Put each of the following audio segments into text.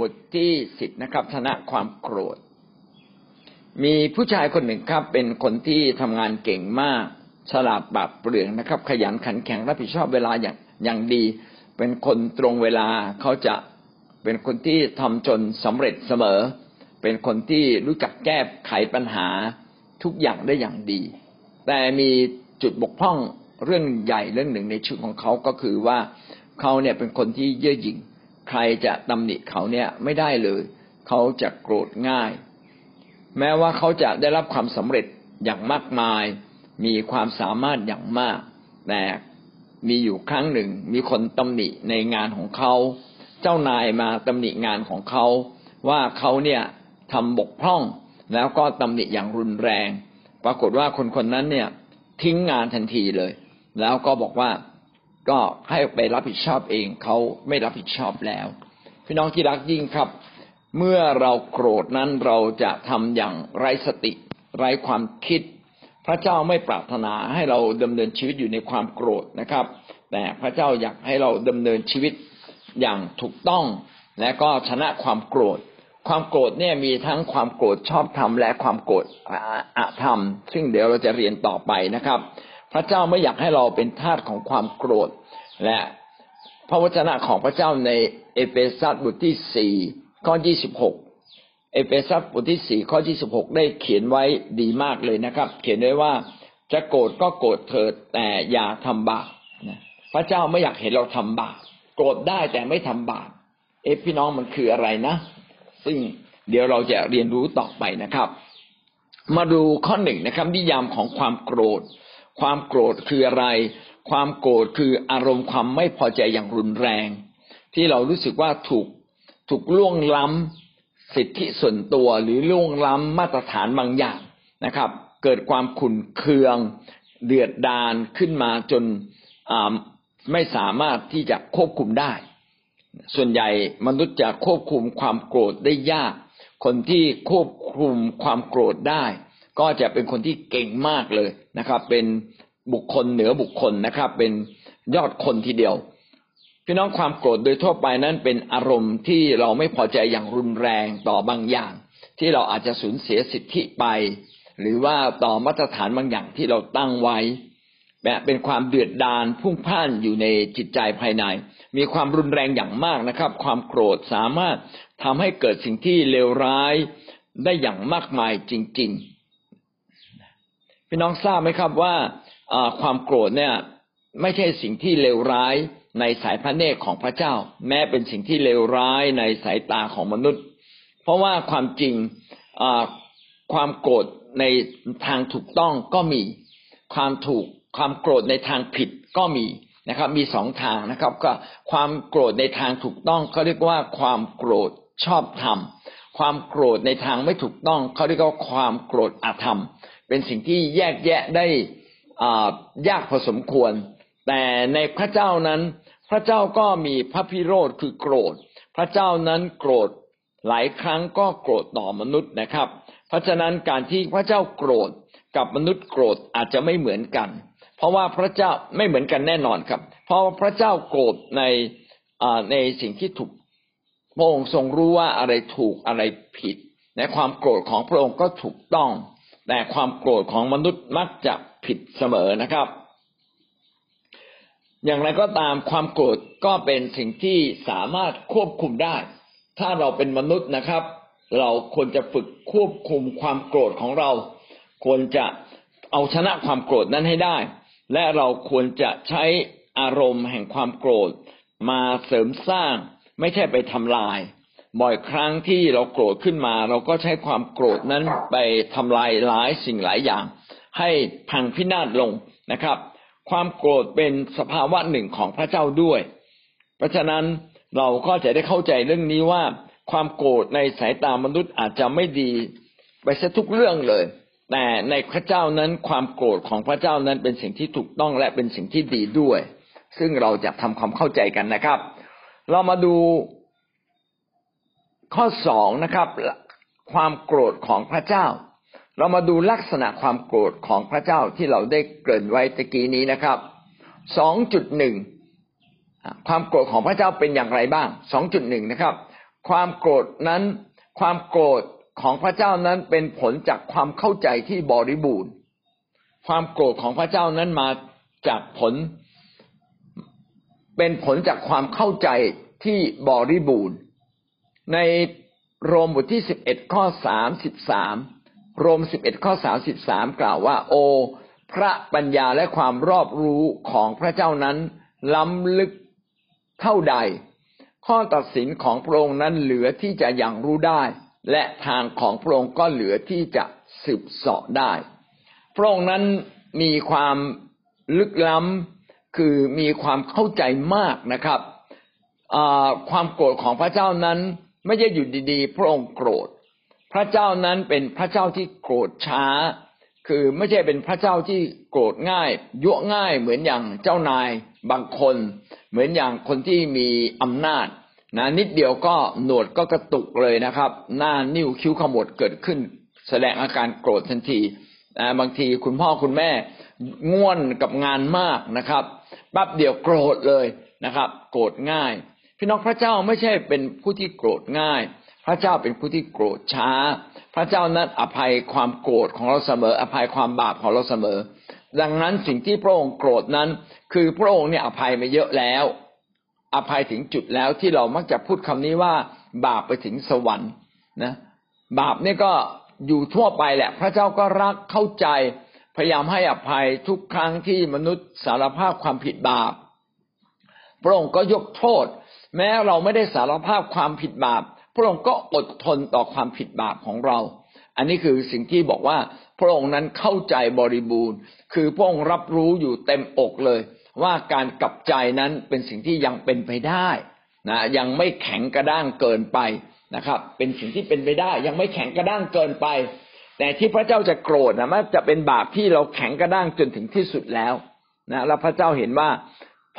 บทที่สิบนะครับชนะความโกรธ มีผู้ชายคนหนึ่งครับ เป็นคนที่ทำงานเก่งมาก ฉลาดบาดเปลืองนะครับ ขยันขันแข็งรับผิดชอบเวลาอย่างอย่างดี เป็นคนตรงเวลาเขาจะเป็นคนที่ทำจนสำเร็จเสมอ เป็นคนที่รู้จักแก้ไขปัญหาทุกอย่างได้อย่างดี แต่มีจุดบกพร่องเรื่องใหญ่เรื่องหนึ่งในชีวิตของเขาก็คือว่าเขาเนี่ยเป็นคนที่เย่อหยิ่ง ใครจะตำหนิเขาเนี่ยไม่ได้เลย เขาจะโกรธง่าย แม้ว่าเขาจะได้รับความสำเร็จอย่างมากมาย มีความสามารถอย่างมาก แต่มีอยู่ครั้งหนึ่ง มีคนตำหนิในงานของเขา เจ้านายมาตำหนิงานของเขา ว่าเขาเนี่ยทำบกพร่องแล้วก็ตำหนิอย่างรุนแรง ปรากฏว่าคนคนนั้นเนี่ยทิ้งงานทันทีเลย แล้วก็บอกว่า ก็ให้ไปรับผิดชอบเองเขาไม่รับผิดชอบแล้ว พี่น้องที่รักยิ่งครับ เมื่อเราโกรธนั้นเราจะทำอย่างไร้สติ ไร้ความคิด พระเจ้าไม่ปรารถนาให้เราดำเนินชีวิตอยู่ในความโกรธนะครับ แต่พระเจ้าอยากให้เราดำเนินชีวิตอย่างถูกต้อง และก็ชนะความโกรธ ความโกรธเนี่ยมีทั้งความโกรธชอบธรรมและความโกรธอธรรม ซึ่งเดี๋ยวเราจะเรียนต่อไปนะครับ พระเจ้าไม่อยากให้เราเป็นทาสของความโกรธ และพระวจนะของพระเจ้าในเอเฟซัสบทที่สี่ข้อยี่สิบหกเอเฟซัสบทที่สี่ข้อยี่สิบหกได้เขียนไว้ดีมากเลยนะครับ เขียนไว้ว่าจะโกรธก็โกรธเถิดแต่อย่าทำบาปพระเจ้าไม่อยากเห็นเราทำบาปโกรธได้แต่ไม่ทำบาปเอ๊ะพี่น้องมันคืออะไรนะ ซึ่งเดี๋ยวเราจะเรียนรู้ต่อไปนะครับ มาดูข้อหนึ่งนะครับนิยามของความโกรธ ความโกรธคืออะไร ความโกรธคืออารมณ์ความไม่พอใจอย่างรุนแรง ที่เรารู้สึกว่าถูกถูกล่วงล้ำสิทธิส่วนตัวหรือล่วงล้ำมาตรฐานบางอย่างนะครับ เกิดความขุ่นเคือง เดือดดาลขึ้นมาจนไม่สามารถที่จะควบคุมได้ ส่วนใหญ่มนุษย์จะควบคุมความโกรธได้ยาก คนที่ควบคุมความโกรธได้ ก็จะเป็นคนที่เก่งมากเลยนะครับ เป็นบุคคลเหนือบุคคลนะครับ เป็นยอดคนทีเดียว พี่น้องความโกรธโดยทั่วไปนั้นเป็นอารมณ์ที่เราไม่พอใจอย่างรุนแรงต่อบางอย่าง ที่เราอาจจะสูญเสียสิทธิไป หรือว่าต่อมาตรฐานบางอย่างที่เราตั้งไว้แบบเป็นความเดือดดาลพุ่งพ่านอยู่ในจิตใจภายใน มีความรุนแรงอย่างมากนะครับ ความโกรธสามารถทำให้เกิดสิ่งที่เลวร้ายได้อย่างมากมายจริง ๆ พี่น้องทราบไหมครับว่าความโกรธเนี่ยไม่ใช่สิ่งที่เลวร้ายในสายพระเนตรของพระเจ้า แม้เป็นสิ่งที่เลวร้ายในสายตาของมนุษย์ เพราะว่าความจริงความโกรธในทางถูกต้องก็มี ความถูกความโกรธในทางผิดก็มีนะครับ มีสองทางนะครับ ก็ความโกรธในทางถูกต้องเขาเรียกว่าความโกรธชอบธรรม ความโกรธในทางไม่ถูกต้องเขาเรียกว่าความโกรธอธรรม เป็นสิ่งที่แยกแยะได้ยากพอสมควร แต่ในพระเจ้านั้น พระเจ้าก็มีพระพิโรธคือโกรธ พระเจ้านั้นโกรธหลายครั้งก็โกรธต่อมนุษย์นะครับ เพราะฉะนั้นการที่พระเจ้าโกรธกับมนุษย์โกรธอาจจะไม่เหมือนกัน เพราะว่าพระเจ้าไม่เหมือนกันแน่นอนครับ เพราะพระเจ้าโกรธในในสิ่งที่ถูกพระองค์ทรงรู้ว่าอะไรถูกอะไรผิด ในความโกรธของพระองค์ก็ถูกต้อง แต่ความโกรธของมนุษย์มักจะผิดเสมอนะครับ อย่างไรก็ตามความโกรธก็เป็นสิ่งที่สามารถควบคุมได้ ถ้าเราเป็นมนุษย์นะครับ เราควรจะฝึกควบคุมความโกรธของเรา ควรจะเอาชนะความโกรธนั้นให้ได้ และเราควรจะใช้อารมณ์แห่งความโกรธ มาเสริมสร้างไม่ใช่ไปทำลาย บ่อยครั้งที่เราโกรธขึ้นมา เราก็ใช้ความโกรธนั้นไปทำลายหลายสิ่งหลายอย่าง ให้พังพินาศลงนะครับ ความโกรธเป็นสภาวะหนึ่งของพระเจ้าด้วย เพราะฉะนั้นเราก็จะได้เข้าใจเรื่องนี้ว่า ความโกรธในสายตามนุษย์อาจจะไม่ดีไปซะทุกเรื่องเลย แต่ในพระเจ้านั้นความโกรธของพระเจ้านั้นเป็นสิ่งที่ถูกต้องและเป็นสิ่งที่ดีด้วย ซึ่งเราจะทำความเข้าใจกันนะครับ เรามาดู ข้อสองนะครับ ความโกรธของพระเจ้า เรามาดูลักษณะความโกรธของพระเจ้าที่เราได้เกริ่นไว้ตะกี้นี้นะครับสองจุดหนึ่งความโกรธของพระเจ้าเป็นอย่างไรบ้างสองจุดหนึ่งนะครับ ความโกรธนั้นความโกรธของพระเจ้านั้นเป็นผลจากความเข้าใจที่บริบูรณ์ ความโกรธของพระเจ้านั้นมาจากผล เป็นผลจากความเข้าใจที่บริบูรณ์ ในโรมบทที่สิบเอ็ดข้อสามสิบสามโรมสิบเอ็ดข้อสามสิบสามกล่าวว่า โอ พระปัญญาและความรอบรู้ของพระเจ้านั้น ล้ำลึกเท่าใด ข้อตัดสินของพระองค์นั้นเหลือที่จะยังรู้ได้ และทางของพระองค์ก็เหลือที่จะสืบเสาะได้ พระองค์นั้นมีความลึกล้ำคือมีความเข้าใจมากนะครับความโกรธของพระเจ้านั้น ไม่ใช่อยู่ดีๆ พระองค์โกรธ พระเจ้านั้นเป็นพระเจ้าที่โกรธช้า คือไม่ใช่เป็นพระเจ้าที่โกรธง่ายยั่วง่ายเหมือนอย่างเจ้านายบางคน เหมือนอย่างคนที่มีอำนาจนะนิดเดียวก็หนวดก็กระตุกเลยนะครับ หน้านิ้วคิ้วขมวดเกิดขึ้น แสดงอาการโกรธทันทีนะบางทีคุณพ่อคุณแม่ง่วนกับงานมากนะครับปั๊บเดียวโกรธเลยนะครับ โกรธง่าย พี่น้องพระเจ้าไม่ใช่เป็นผู้ที่โกรธง่าย พระเจ้าเป็นผู้ที่โกรธช้า พระเจ้านั้นอภัยความโกรธของเราเสมอ อภัยความบาปของเราเสมอ ดังนั้นสิ่งที่พระองค์โกรธนั้น คือพระองค์เนี่ยอภัยมาเยอะแล้ว อภัยถึงจุดแล้วที่เรามักจะพูดคำนี้ว่าบาปไปถึงสวรรค์นะบาปนี่ก็อยู่ทั่วไปแหละ พระเจ้าก็รักเข้าใจ พยายามให้อภัยทุกครั้งที่มนุษย์สารภาพความผิดบาป พระองค์ก็ยกโทษ แม้เราไม่ได้สารภาพความผิดบาป พระองค์ก็อดทนต่อความผิดบาปของเรา อันนี้คือสิ่งที่บอกว่าพระองค์นั้นเข้าใจบริบูรณ์ คือพระองค์รับรู้อยู่เต็มอกเลย ว่าการกลับใจนั้นเป็นสิ่งที่ยังเป็นไปได้นะยังไม่แข็งกระด้างเกินไปนะครับ เป็นสิ่งที่เป็นไปได้ ยังไม่แข็งกระด้างเกินไป แต่ที่พระเจ้าจะโกรธนะมันจะเป็นบาปที่เราแข็งกระด้างจนถึงที่สุดแล้วนะแล้วพระเจ้าเห็นว่า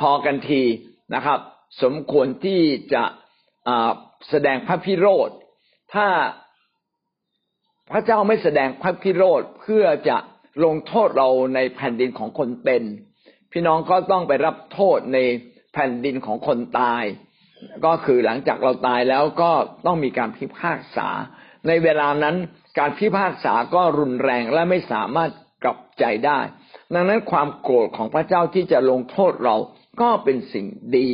พอกันทีนะครับ สมควรที่จะแสดงพระพิโรธถ้าพระเจ้าไม่แสดงพระพิโรธเพื่อจะลงโทษเราในแผ่นดินของคนเป็น พี่น้องก็ต้องไปรับโทษในแผ่นดินของคนตาย ก็คือหลังจากเราตายแล้วก็ต้องมีการพิพากษา ในเวลานั้นการพิพากษาก็รุนแรงและไม่สามารถกลับใจได้ ดังนั้นความโกรธของพระเจ้าที่จะลงโทษเราก็เป็นสิ่งดี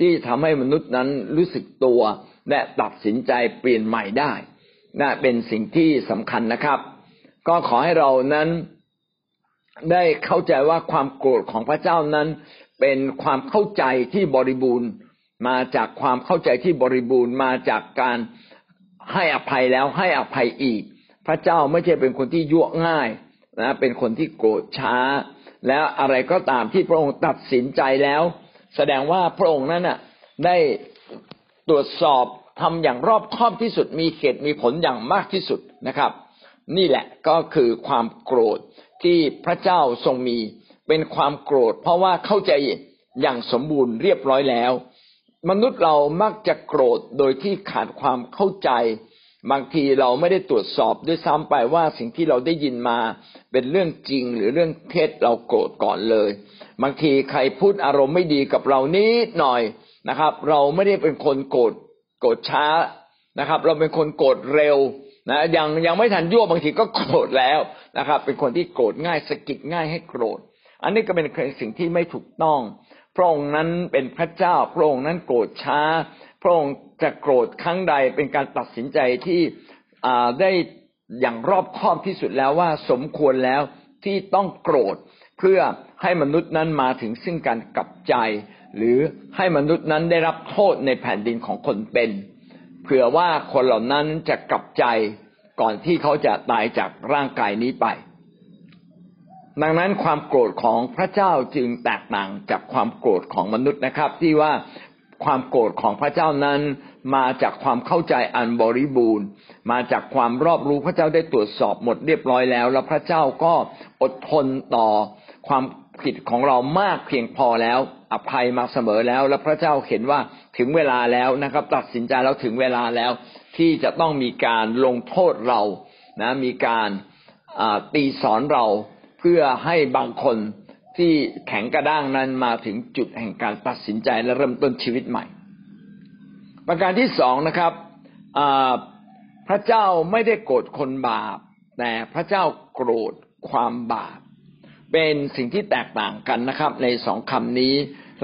ที่ทำให้มนุษย์นั้นรู้สึกตัวและตัดสินใจเปลี่ยนใหม่ได้นะเป็นสิ่งที่สำคัญนะครับ ก็ขอให้เรานั้นได้เข้าใจว่าความโกรธของพระเจ้านั้น เป็นความเข้าใจที่บริบูรณ์ มาจากความเข้าใจที่บริบูรณ์มาจากการให้อภัยแล้วให้อภัยอีก พระเจ้าไม่ใช่เป็นคนที่ยั่วง่ายนะเป็นคนที่โกรธช้า แล้วอะไรก็ตามที่พระองค์ตัดสินใจแล้ว แสดงว่าพระองค์นั้นน่ะได้ตรวจสอบทำอย่างรอบคอบที่สุด มีเหตุมีผลอย่างมากที่สุดนะครับ นี่แหละก็คือความโกรธที่พระเจ้าทรงมีเป็นความโกรธ เพราะว่าเข้าใจอย่างสมบูรณ์เรียบร้อยแล้ว มนุษย์เรามักจะโกรธโดยที่ขาดความเข้าใจ บางทีเราไม่ได้ตรวจสอบด้วยซ้ำไปว่าสิ่งที่เราได้ยินมาเป็นเรื่องจริงหรือเรื่องเท็จเราโกรธก่อนเลย บางทีใครพูดอารมณ์ไม่ดีกับเรานิดหน่อยนะครับ เราไม่ได้เป็นคนโกรธโกรธช้านะครับ เราเป็นคนโกรธเร็วนะยังยังไม่ทันยั่วบางทีก็โกรธแล้วนะครับ เป็นคนที่โกรธง่ายสกิดง่ายให้โกรธ อันนี้ก็เป็นสิ่งที่ไม่ถูกต้องพระองค์นั้นเป็นพระเจ้าพระองค์นั้นโกรธช้า พระองค์จะโกรธครั้งใดเป็นการตัดสินใจที่ได้อย่างรอบคอบที่สุดแล้วว่าสมควรแล้วที่ต้องโกรธ เพื่อให้มนุษย์นั้นมาถึงซึ่งการกลับใจ หรือให้มนุษย์นั้นได้รับโทษในแผ่นดินของคนเป็น เผื่อว่าคนเหล่านั้นจะกลับใจก่อนที่เขาจะตายจากร่างกายนี้ไป ดังนั้นความโกรธของพระเจ้าจึงแตกต่างจากความโกรธของมนุษย์นะครับ ที่ว่าความโกรธของพระเจ้านั้น มาจากความเข้าใจอันบริบูรณ์ มาจากความรอบรู้พระเจ้าได้ตรวจสอบหมดเรียบร้อยแล้ว แล้วพระเจ้าก็อดทนต่อ ความผิดของเรามากเพียงพอแล้ว อภัยมาเสมอแล้ว และพระเจ้าเห็นว่าถึงเวลาแล้วนะครับ ตัดสินใจแล้วถึงเวลาแล้ว ที่จะต้องมีการลงโทษเรานะมีการตีสอนเราเพื่อให้บางคนที่แข็งกระด้างนั้นมาถึงจุดแห่งการตัดสินใจและเริ่มต้นชีวิตใหม่ ประการที่สองนะครับพระเจ้าไม่ได้โกรธคนบาป แต่พระเจ้าโกรธความบาป เป็นสิ่งที่แตกต่างกันนะครับ ในสองคำนี้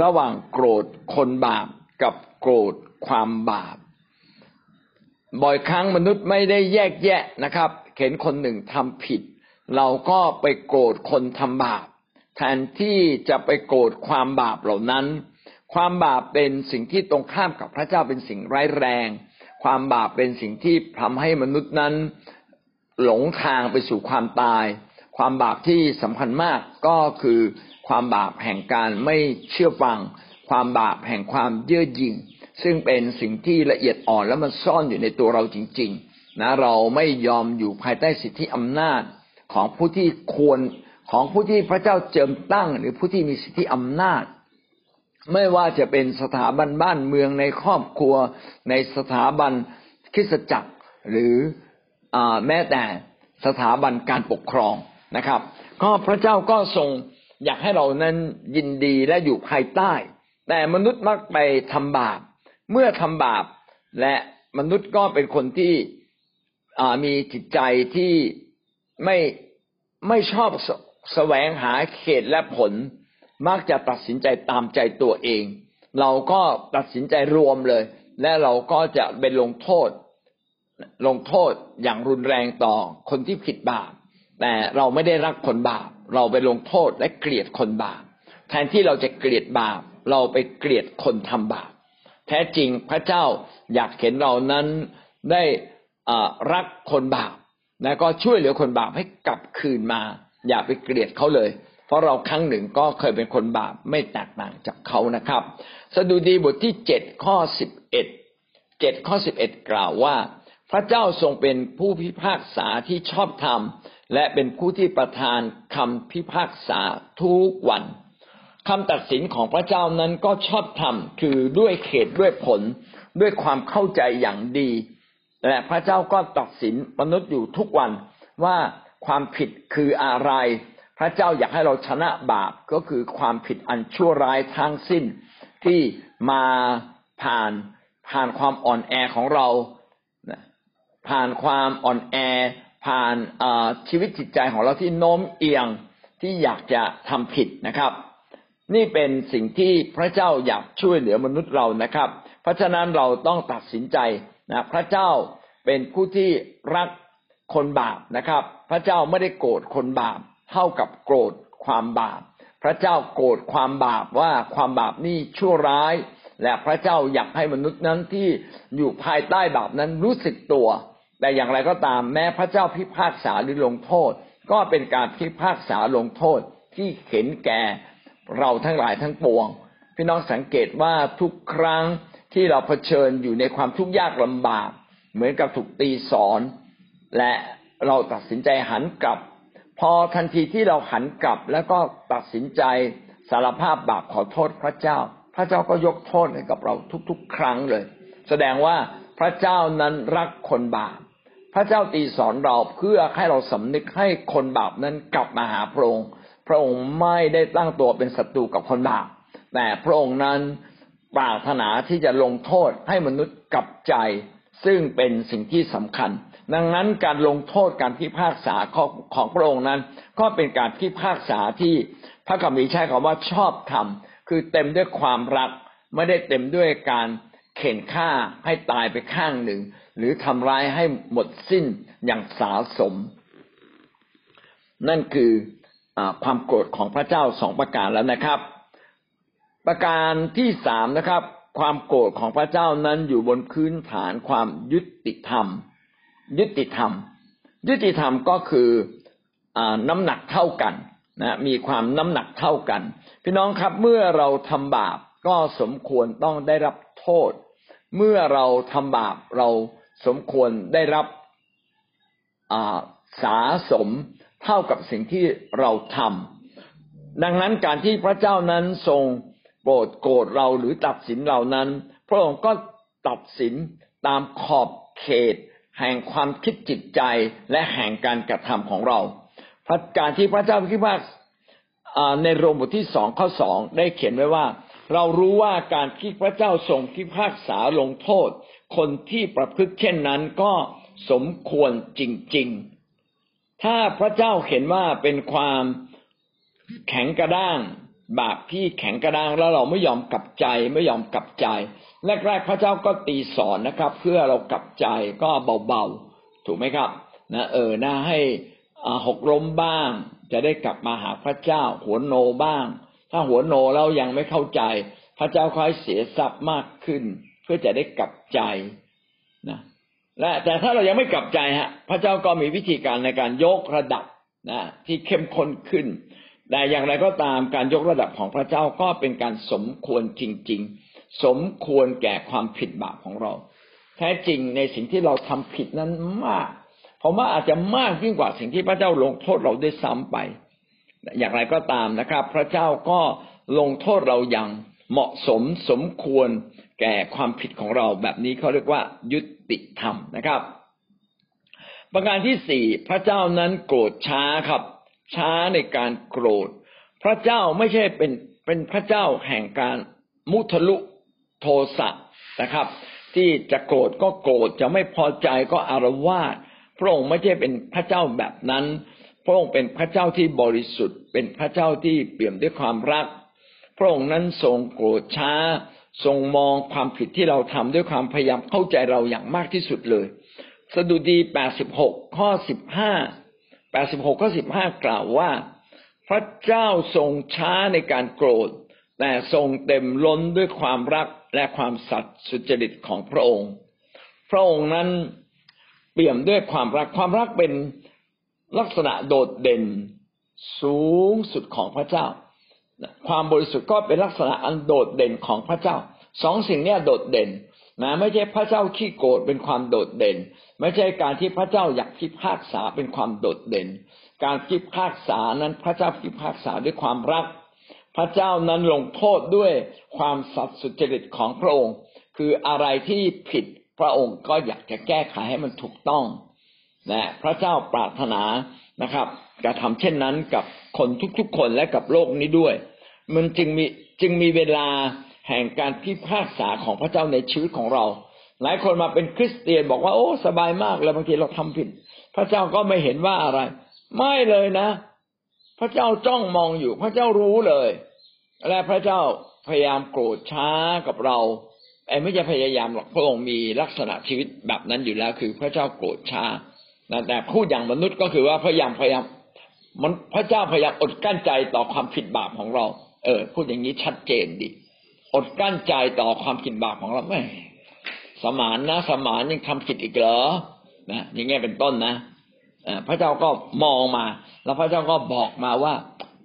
ระหว่างโกรธคนบาปกับโกรธความบาป บ่อยครั้งมนุษย์ไม่ได้แยกแยะนะครับ เห็นคนหนึ่งทำผิด เราก็ไปโกรธคนทำบาปแทนที่จะไปโกรธความบาปเหล่านั้น ความบาปเป็นสิ่งที่ตรงข้ามกับพระเจ้าเป็นสิ่งร้ายแรง ความบาปเป็นสิ่งที่ทำให้มนุษย์นั้น หลงทางไปสู่ความตาย ความบาปที่สำคัญมากก็คือความบาปแห่งการไม่เชื่อฟัง ความบาปแห่งความเย่อหยิ่ง ซึ่งเป็นสิ่งที่ละเอียดอ่อนและมันซ่อนอยู่ในตัวเราจริง ๆ นะเราไม่ยอมอยู่ภายใต้สิทธิอำนาจของผู้ที่ควรของผู้ที่พระเจ้าเจิมตั้ง หรือผู้ที่มีสิทธิอำนาจ ไม่ว่าจะเป็นสถาบันบ้านเมืองในครอบครัว ในสถาบันคริสตจักรหรืออแม้แต่สถาบันการปกครอง นะครับ ก็พระเจ้าก็ทรงอยากให้เรานั้นยินดีและอยู่ภายใต้ แต่มนุษย์มักไปทำบาป เมื่อทำบาป และมนุษย์ก็เป็นคนที่มีจิตใจที่ไม่ไม่ชอบสแสวงหาเขตและผล มักจะตัดสินใจตามใจตัวเอง เราก็ตัดสินใจรวมเลย และเราก็จะเป็นลงโทษ ลงโทษอย่างรุนแรงต่อคนที่ผิดบาป แต่เราไม่ได้รักคนบาป เราไปลงโทษและเกลียดคนบาป แทนที่เราจะเกลียดบาป เราไปเกลียดคนทำบาป แท้จริงพระเจ้าอยากเห็นเรานั้นได้รักคนบาปและก็ช่วยเหลือคนบาปให้กลับคืนมา อย่าไปเกลียดเขาเลย เพราะเราครั้งหนึ่งก็เคยเป็นคนบาปไม่แตกต่างจากเขานะครับ สดุดีบทที่เจ็ดข้อสิบเอ็ดเจ็ดข้อสิบเอ็ดกล่าวว่า พระเจ้าทรงเป็นผู้พิพากษาที่ชอบธรรม และเป็นผู้ที่ประทานคำพิพากษาทุกวันคำตัดสินของพระเจ้านั้นก็ชอบธรรมคือด้วยเขตด้วยผลด้วยความเข้าใจอย่างดี และพระเจ้าก็ตัดสินมนุษย์อยู่ทุกวันว่าความผิดคืออะไร พระเจ้าอยากให้เราชนะบาปก็คือความผิดอันชั่วร้ายทั้งสิ้น ที่มาผ่านผ่านความอ่อนแอของเราผ่านความอ่อนแอ ผ่านชีวิตจิตใจของเราที่โน้มเอียงที่อยากจะทำผิดนะครับ นี่เป็นสิ่งที่พระเจ้าอยากช่วยเหลือมนุษย์เรานะครับ เพราะฉะนั้นเราต้องตัดสินใจนะพระเจ้าเป็นผู้ที่รักคนบาปนะครับ พระเจ้าไม่ได้โกรธคนบาปเท่ากับโกรธความบาป พระเจ้าโกรธความบาปว่าความบาปนี่ชั่วร้าย และพระเจ้าอยากให้มนุษย์นั้นที่อยู่ภายใต้บาปนั้นรู้สึกตัว แต่อย่างไรก็ตามแม้พระเจ้าพิพากษาหรือลงโทษ ก็เป็นการพิพากษาลงโทษที่เข็นแก่เราทั้งหลายทั้งปวง พี่น้องสังเกตว่าทุกครั้งที่เราเผชิญอยู่ในความทุกข์ยากลำบาก เหมือนกับถูกตีสอน และเราตัดสินใจหันกลับ พอทันทีที่เราหันกลับแล้วก็ตัดสินใจสารภาพบาปขอโทษพระเจ้า พระเจ้าก็ยกโทษให้กับเราทุกๆ ครั้งเลย แสดงว่าพระเจ้านั้นรักคนบาป พระเจ้าตีสอนเราเพื่อให้เราสำนึกให้คนบาปนั้นกลับมาหาพระองค์พระองค์ไม่ได้ตั้งตัวเป็นศัตรูกับคนบาปแต่พระองค์นั้นปรารถนาที่จะลงโทษให้มนุษย์กลับใจ ซึ่งเป็นสิ่งที่สำคัญ ดังนั้นการลงโทษการพิพากษาของพระองค์นั้น ก็เป็นการพิพากษาที่พระคัมภีร์ใช้คำว่าชอบธรรมคือเต็มด้วยความรัก ไม่ได้เต็มด้วยการเข็นฆ่าให้ตายไปข้างหนึ่ง หรือทำร้ายให้หมดสิ้นอย่างสาสม นั่นคืออความโกรธของพระเจ้าสองประการแล้วนะครับ ประการที่สามนะครับ ความโกรธของพระเจ้านั้นอยู่บนพื้นฐานความยุติธรรม ยุติธรรม ยุติธรรมก็คืออน้ำหนักเท่ากันนะมีความน้ำหนักเท่ากัน พี่น้องครับเมื่อเราทำบาปก็สมควรต้องได้รับโทษ เมื่อเราทำบาปเรา สมควรได้รับสาสมเท่ากับสิ่งที่เราทำดังนั้นการที่พระเจ้านั้นทรงโปรดโกรธเราหรือตัดสินเรานั้น พระองค์ก็ตัดสินตามขอบเขต แห่งความคิดจิตใจและแห่งการกระทำของเราพระการที่พระเจ้าพิพากษาในโรมบทที่สองข้อสองได้เขียนไว้ว่า เรารู้ว่าการที่พระเจ้าทรงพิพากษาลงโทษ คนที่ประพฤติเช่นนั้นก็สมควรจริง ๆ ถ้าพระเจ้าเห็นว่าเป็นความแข็งกระด้าง บาปที่แข็งกระด้างแล้วเราไม่ยอมกลับใจไม่ยอมกลับใจแรกๆพระเจ้าก็ตีสอนนะครับ เพื่อเรากลับใจก็เบาๆถูกไหมครับนะเออนะให้หกล้มบ้าง จะได้กลับมาหาพระเจ้า หัวโนบ้าง ถ้าหัวโนเรายังไม่เข้าใจ พระเจ้าค่อยเสียทรัพย์มากขึ้น เพื่อจะได้กลับใจนะและแต่ถ้าเรายังไม่กลับใจฮะ พระเจ้าก็มีวิธีการในการยกระดับนะที่เข้มข้นขึ้น แต่อย่างไรก็ตามการยกระดับของพระเจ้าก็เป็นการสมควรจริง ๆ สมควรแก่ความผิดบาปของเรา แท้จริงในสิ่งที่เราทำผิดนั้นมากผมว่าอาจจะมากยิ่งกว่าสิ่งที่พระเจ้าลงโทษเราได้ซ้ำไป อย่างไรก็ตามนะครับ พระเจ้าก็ลงโทษเราอย่างเหมาะสมสมควร แก่ความผิดของเราแบบนี้เขาเรียกว่ายุติธรรมนะครับ ประการที่สี่พระเจ้านั้นโกรธช้าครับ ช้าในการโกรธ พระเจ้าไม่ใช่เป็นเป็นพระเจ้าแห่งการมุทะลุโทสะนะครับ ที่จะโกรธก็โกรธจะไม่พอใจก็อารวาสพระองค์ไม่ใช่เป็นพระเจ้าแบบนั้น พระองค์เป็นพระเจ้าที่บริสุทธิ์ เป็นพระเจ้าที่เปี่ยมด้วยความรัก พระองค์นั้นทรงโกรธช้า ทรงมองความผิดที่เราทำด้วยความพยายามเข้าใจเราอย่างมากที่สุดเลย สดุดี 86 ข้อ 15 86 ข้อ 15 กล่าวว่า พระเจ้าทรงช้าในการโกรธ แต่ทรงเต็มล้นด้วยความรักและความสัตย์สุจริตของพระองค์ พระองค์นั้นเปี่ยมด้วยความรัก ความรักเป็นลักษณะโดดเด่นสูงสุดของพระเจ้า ความบริสุทธิ์ก็เป็นลักษณะอันโดดเด่นของพระเจ้า สองสิ่งนี้โดดเด่นนะไม่ใช่พระเจ้าขี้โกรธเป็นความโดดเด่น ไม่ใช่การที่พระเจ้าอยากพิพากษาเป็นความโดดเด่น การพิพากษานั้นพระเจ้าพิพากษาด้วยความรัก พระเจ้านั้นลงโทษด้วยความสัตย์สุจริตของพระองค์ คืออะไรที่ผิดพระองค์ก็อยากจะแก้ไขให้มันถูกต้องนะพระเจ้าปรารถนานะครับจะทำเช่นนั้นกับคนทุกๆคนและกับโลกนี้ด้วย มันจึงมีจึงมีเวลา แห่งการพิพากษาของพระเจ้าในชีวิตของเรา หลายคนมาเป็นคริสเตียนบอกว่าโอ้สบายมากเลยบางทีเราทำผิด พระเจ้าก็ไม่เห็นว่าอะไร ไม่เลยนะ พระเจ้าจ้องมองอยู่ พระเจ้ารู้เลย และพระเจ้าพยายามโกรธช้ากับเราไอ้ไม่จะพยายามหรอกพระองค์มีลักษณะชีวิตแบบนั้นอยู่แล้ว คือพระเจ้าโกรธช้าแต่พูดอย่างมนุษย์ก็คือว่าพยายามพยายามมันพระเจ้าพยายามอดกั้นใจต่อความผิดบาปของเรา เออพูดอย่างนี้ชัดเจนดิ อดกั้นใจต่อความผิดบาปของเราไม่สมานนะสมานยังทำผิดอีกเหรอนะอย่างเงี้ยเป็นต้นนะพระเจ้าก็มองมา แล้วพระเจ้าก็บอกมาว่า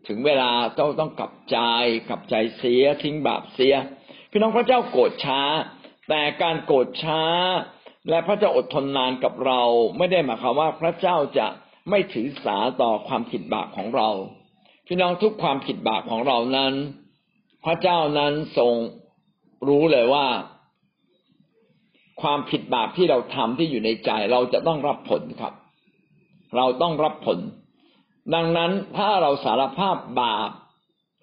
ถึงเวลาเจ้าต้องกลับใจกลับใจเสียทิ้งบาปเสีย พี่น้องพระเจ้าโกรธช้า แต่การโกรธช้า และพระเจ้าอดทนนานกับเรา ไม่ได้หมายความว่าพระเจ้าจะไม่ถือสาต่อความผิดบาปของเรา พี่น้องทุกความผิดบาปของเรานั้น พระเจ้านั้นทรงรู้เลยว่า ความผิดบาปที่เราทำที่อยู่ในใจ เราจะต้องรับผลครับ เราต้องรับผล ดังนั้นถ้าเราสารภาพบาป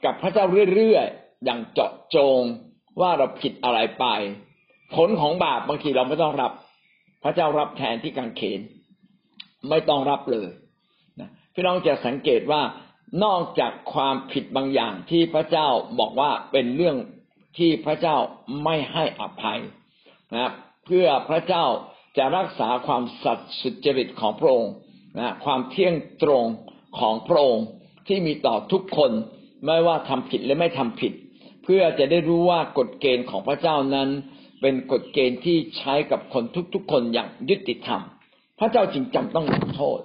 กับพระเจ้าเรื่อยๆอย่างเจาะจงว่าเราผิดอะไรไป ผลของบาปบางทีเราไม่ต้องรับ พระเจ้ารับแทนที่การเขน ไม่ต้องรับเลยนะพี่น้องจะสังเกตว่า นอกจากความผิดบางอย่างที่พระเจ้าบอกว่าเป็นเรื่องที่พระเจ้าไม่ให้อภัยนะเพื่อพระเจ้าจะรักษาความสัตย์สุจริตของพระองค์นะความเที่ยงตรงของพระองค์ที่มีต่อทุกคนไม่ว่าทำผิดหรือไม่ทำผิด เพื่อจะได้รู้ว่ากฎเกณฑ์ของพระเจ้านั้น เป็นกฎเกณฑ์ที่ใช้กับคนทุกๆ คนอย่างยุติธรรม พระเจ้าจึงจำต้องลงโทษ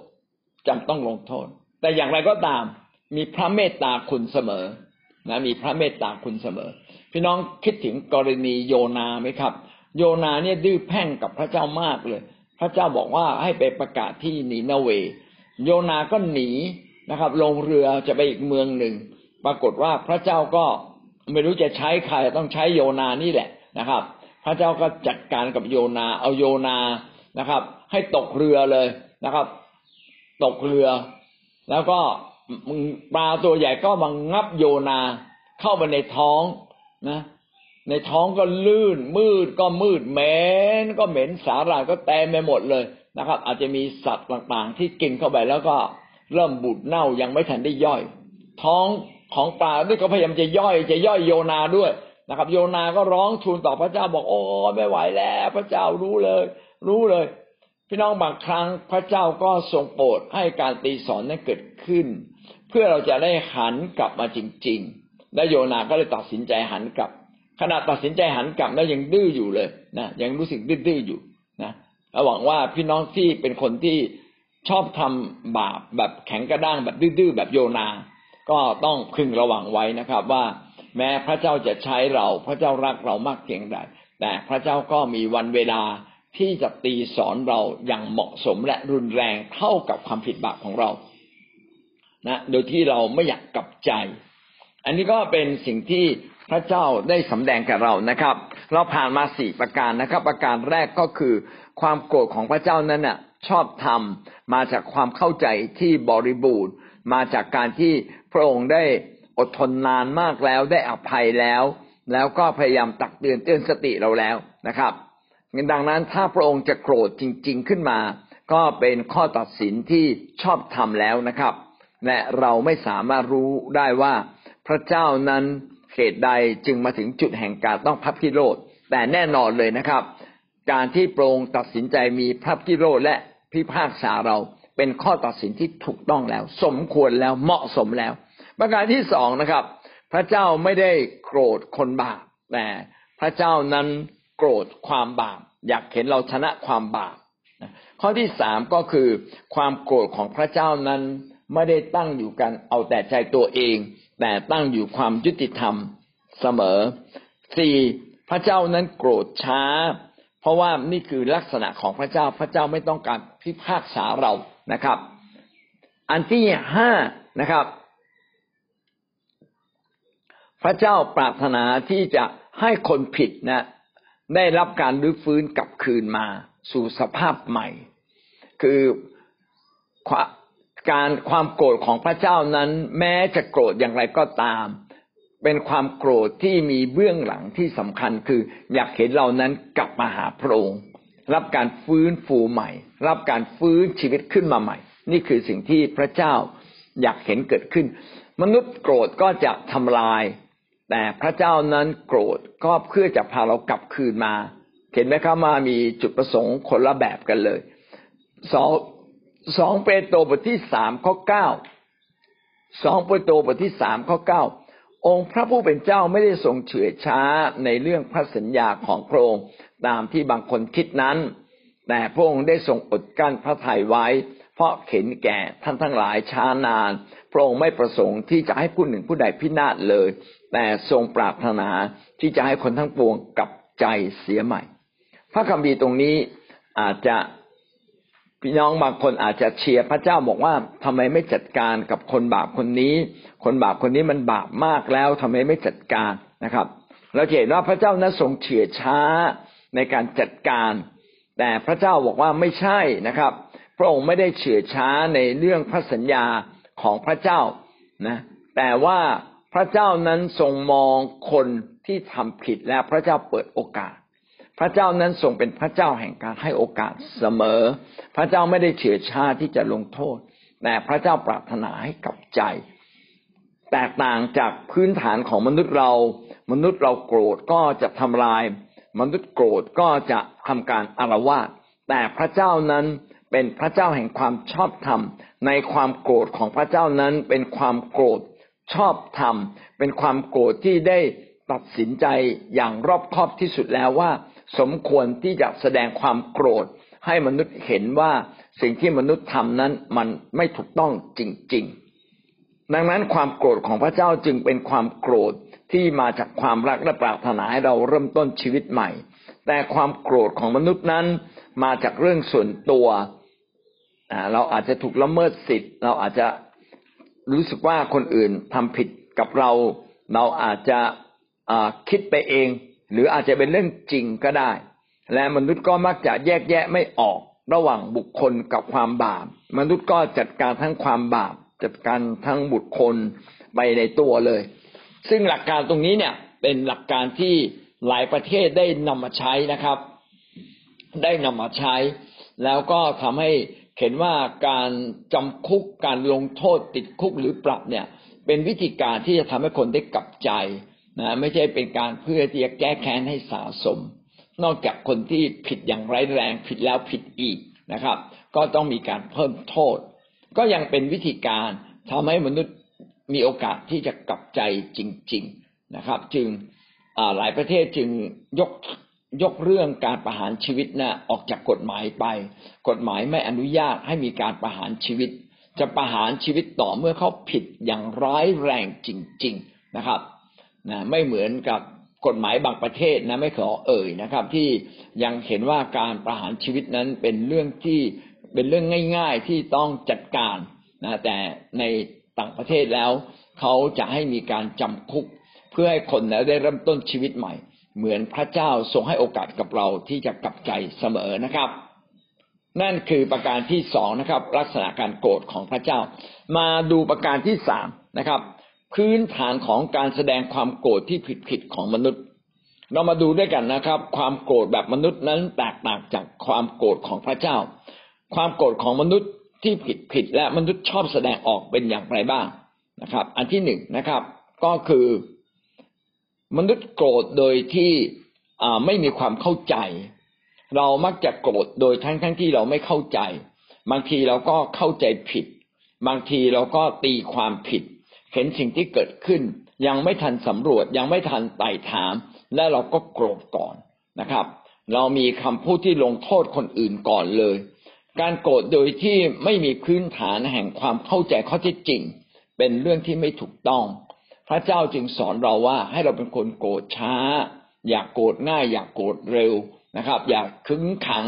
จำต้องลงโทษ แต่อย่างไรก็ตาม มีพระเมตตาคุณเสมอนะมีพระเมตตาคุณเสมอ พี่น้องคิดถึงกรณีโยนาไหมครับ โยนาเนี่ยดื้อแพ่งกับพระเจ้ามากเลย พระเจ้าบอกว่าให้ไปประกาศที่นีนาเว โยนาก็หนีนะครับ ลงเรือจะไปอีกเมืองหนึ่ง ปรากฏว่าพระเจ้าก็ไม่รู้จะใช้ใครต้องใช้โยนานี่แหละนะครับ พระเจ้าก็จัดการกับโยนา เอาโยนานะครับ ให้ตกเรือเลยนะครับ ตกเรือ แล้วก็ ปลาตัวใหญ่ก็มางับโยนาเข้าไปในท้องนะ ในท้องก็ลื่น มืดก็มืดเหม็นก็เหม็นสาหร่ายก็เต็มไปหมดเลยนะครับ อาจจะมีสัตว์ต่างๆ ที่กินเข้าไปแล้วก็เริ่มบูดเน่ายังไม่ทันได้ย่อย ท้องของปลาด้วยก็พยายามจะย่อยจะย่อยโยนาด้วยนะครับ โยนาก็ร้องทูลต่อพระเจ้าบอกโอ้ไม่ไหวแล้ว พระเจ้ารู้เลย รู้เลย พี่น้องบางครั้งพระเจ้าก็ทรงโปรดให้การตีสอนนั้นเกิดขึ้น เพื่อเราจะได้หันกลับมาจริง ๆ และโยนาก็เลยตัดสินใจหันกลับ ขณะตัดสินใจหันกลับแล้วยังดื้ออยู่เลยนะยังรู้สึกดื้ออยู่นะหวังว่าพี่น้องที่เป็นคนที่ชอบทำบาปแบบแข็งกระด้างแบบดื้อแบบโยนา ก็ต้องพึงระวังไว้นะครับ ว่าแม้พระเจ้าจะใช้เราพระเจ้ารักเรามากเพียงใดแต่พระเจ้าก็มีวันเวลาที่จะตีสอนเราอย่างเหมาะสมและรุนแรงเท่ากับความผิดบาปของเรา นะโดยที่เราไม่อยากกลับใจ อันนี้ก็เป็นสิ่งที่พระเจ้าได้สำแดงกับเรานะครับ เราผ่านมาสี่ประการนะครับ ประการแรกก็คือ ความโกรธของพระเจ้านั้นน่ะ ชอบทำมาจากความเข้าใจที่บริบูรณ์ มาจากการที่พระองค์ได้อดทนนานมากแล้วได้อภัยแล้ว แล้วก็พยายามตักเตือนเตือนสติเราแล้วนะครับดังนั้นถ้าพระองค์จะโกรธจริง ๆขึ้นมา ก็เป็นข้อตัดสินที่ชอบทำแล้วนะครับ และเราไม่สามารถรู้ได้ว่าพระเจ้านั้นเหตุใดจึงมาถึงจุดแห่งการต้องพับพิโรธแต่แน่นอนเลยนะครับ การที่โปรงตัดสินใจมีพับพิโรธและพิพากษาเราเป็นข้อตัดสินที่ถูกต้องแล้ว สมควรแล้วเหมาะสมแล้ว ประการที่สองนะครับ พระเจ้าไม่ได้โกรธคนบาปแต่พระเจ้านั้นโกรธความบาปอยากเห็นเราชนะความบาปข้อที่สามก็คือความโกรธของพระเจ้านั้น ไม่ได้ตั้งอยู่กันเอาแต่ใจตัวเอง แต่ตั้งอยู่ความยุติธรรมเสมอสี่พระเจ้านั้นโกรธช้า เพราะว่านี่คือลักษณะของพระเจ้าพระเจ้าไม่ต้องการพิพากษาเรานะครับ อันที่ห้านะครับ พระเจ้าปรารถนาที่จะให้คนผิดนะได้รับการรื้อฟื้นกลับคืนมาสู่สภาพใหม่ คือ การความโกรธของพระเจ้านั้น แม้จะโกรธอย่างไรก็ตาม เป็นความโกรธที่มีเบื้องหลังที่สำคัญคือ อยากเห็นเรานั้นกลับมาหาพระองค์รับการฟื้นฟูใหม่ รับการฟื้นชีวิตขึ้นมาใหม่ นี่คือสิ่งที่พระเจ้าอยากเห็นเกิดขึ้น มนุษย์โกรธก็จะทำลาย แต่พระเจ้านั้นโกรธก็เพื่อจะพาเรากลับคืนมา เห็นไหมครับมามีจุดประสงค์คนละแบบกันเลยสอง สองเปโตรบทที่สามข้อเก้าสองเปโตรบทที่สามข้อเก้าองค์พระผู้เป็นเจ้าไม่ได้ทรงเฉื่อยช้าในเรื่องพระสัญญาของพระองค์ตามที่บางคนคิดนั้น แต่พระองค์ได้ทรงอดกั้นพระทัยไว้ เพราะเข็นแก่ท่านทั้งหลายช้านาน พระองค์ไม่ประสงค์ที่จะให้ผู้หนึ่งผู้ใดพินาศเลย แต่ทรงปรารถนาที่จะให้คนทั้งปวงกลับใจเสียใหม่ พระคัมภีร์ตรงนี้อาจจะ พี่น้องบางคนอาจจะเชียร์พระเจ้าบอกว่าทำไมไม่จัดการกับคนบาปคนนี้ คนบาปคนนี้มันบาปมากแล้วทำไมไม่จัดการนะครับ เราเห็นว่าพระเจ้านั้นทรงเฉื่อยช้าในการจัดการ แต่พระเจ้าบอกว่าไม่ใช่นะครับ พระองค์ไม่ได้เฉื่อยช้าในเรื่องพระสัญญาของพระเจ้านะแต่ว่าพระเจ้านั้นทรงมองคนที่ทำผิดแล้วพระเจ้าเปิดโอกาส พระเจ้านั้นทรงเป็นพระเจ้าแห่งการให้โอกาสเสมอ พระเจ้าไม่ได้เฉื่อยชาที่จะลงโทษ แต่พระเจ้าปรารถนาให้กับใจ แตกต่างจากพื้นฐานของมนุษย์เรา มนุษย์เราโกรธก็จะทำลาย มนุษย์โกรธก็จะทำการอารวาสแต่พระเจ้านั้นเป็นพระเจ้าแห่งความชอบธรรม ในความโกรธของพระเจ้านั้นเป็นความโกรธชอบธรรม เป็นความโกรธที่ได้ตัดสินใจอย่างรอบคอบที่สุดแล้วว่า สมควรที่จะแสดงความโกรธ ให้มนุษย์เห็นว่าสิ่งที่มนุษย์ทำนั้นมันไม่ถูกต้องจริง ๆ ดังนั้นความโกรธของพระเจ้าจึงเป็นความโกรธที่มาจากความรักและปรารถนาให้เราเริ่มต้นชีวิตใหม่ แต่ความโกรธของมนุษย์นั้นมาจากเรื่องส่วนตัวเราอาจจะถูกละเมิดสิทธิ์ เราอาจจะรู้สึกว่าคนอื่นทำผิดกับเรา เราอาจจะคิดไปเอง หรืออาจจะเป็นเรื่องจริงก็ได้ และมนุษย์ก็มักจะแยกแยะไม่ออกระหว่างบุคคลกับความบาป มนุษย์ก็จัดการทั้งความบาป จัดการทั้งบุคคลไปในตัวเลย ซึ่งหลักการตรงนี้เนี่ยเป็นหลักการที่หลายประเทศได้นำมาใช้นะครับ ได้นำมาใช้ แล้วก็ทำให้เห็นว่าการจำคุกการลงโทษติดคุกหรือปรับเนี่ย เป็นวิธีการที่จะทำให้คนได้กลับใจ นะไม่ใช่เป็นการเพื่อที่จะแก้แค้นให้สะสม นอกจากคนที่ผิดอย่างร้ายแรงผิดแล้วผิดอีกนะครับ ก็ต้องมีการเพิ่มโทษ ก็ยังเป็นวิธีการทำให้มนุษย์มีโอกาสที่จะกลับใจจริง ๆนะครับ จึงหลายประเทศจึงยกยกเรื่องการประหารชีวิตนะออกจากกฎหมายไป กฎหมายไม่อนุญาตให้มีการประหารชีวิต จะประหารชีวิตต่อเมื่อเขาผิดอย่างร้ายแรงจริง ๆนะครับ นะไม่เหมือนกับกฎหมายบางประเทศนะไม่ขอเอ่ยนะครับ ที่ยังเห็นว่าการประหารชีวิตนั้นเป็นเรื่องที่เป็นเรื่องง่าย ๆที่ต้องจัดการนะแต่ในต่างประเทศแล้ว เขาจะให้มีการจำคุก เพื่อให้คนแล้วได้เริ่มต้นชีวิตใหม่ เหมือนพระเจ้าทรงให้โอกาสกับเราที่จะกลับใจเสมอนะครับ นั่นคือประการที่สองนะครับ ลักษณะการโกรธของพระเจ้า มาดูประการที่สามนะครับ พื้นฐานของการแสดงความโกรธที่ผิดผิดของมนุษย์ เรามาดูด้วยกันนะครับ ความโกรธแบบมนุษย์นั้นแตกต่างจากความโกรธของพระเจ้า ความโกรธของมนุษย์ที่ผิดผิดและมนุษย์ชอบแสดงออกเป็นอย่างไรบ้างนะครับ อันที่หนึ่งนะครับ ก็คือ มนุษย์โกรธโดยที่ไม่มีความเข้าใจ เรามักจะโกรธโดยทั้งทั้งที่เราไม่เข้าใจ บางทีเราก็เข้าใจผิด บางทีเราก็ตีความผิด เห็นสิ่งที่เกิดขึ้น ยังไม่ทันสำรวจยังไม่ทันไต่ถาม และเราก็โกรธก่อนนะครับ เรามีคำพูดที่ลงโทษคนอื่นก่อนเลย การโกรธโดยที่ไม่มีพื้นฐานแห่งความเข้าใจข้อเท็จจริง เป็นเรื่องที่ไม่ถูกต้อง พระเจ้าจึงสอนเราว่าให้เราเป็นคนโกรธช้า อย่ากโกรธง่าย อย่ากโกรธเร็วนะครับ อย่าขึงขัง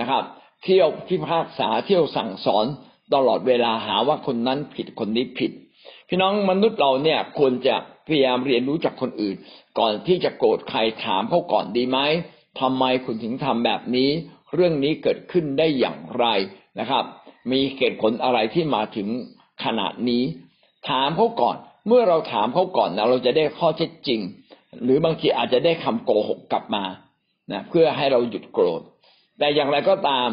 นะครับ เที่ยวพิพากษาเที่ยวสั่งสอนตลอดเวลาหาว่าคนนั้นผิดคนนี้ผิด พี่น้องมนุษย์เราเนี่ยควรจะพยายามเรียนรู้จากคนอื่น ก่อนที่จะโกรธใครถามเขาก่อนดีไหมทำไมคุณถึงทำแบบนี้ เรื่องนี้เกิดขึ้นได้อย่างไรนะครับ มีเหตุผลอะไรที่มาถึงขนาดนี้ ถามเขาก่อน เมื่อเราถามเขาก่อนนะเราจะได้ข้อเท็จจริง หรือบางทีอาจจะได้คำโกหกกลับมานะเพื่อให้เราหยุดโกรธ แต่อย่างไรก็ตาม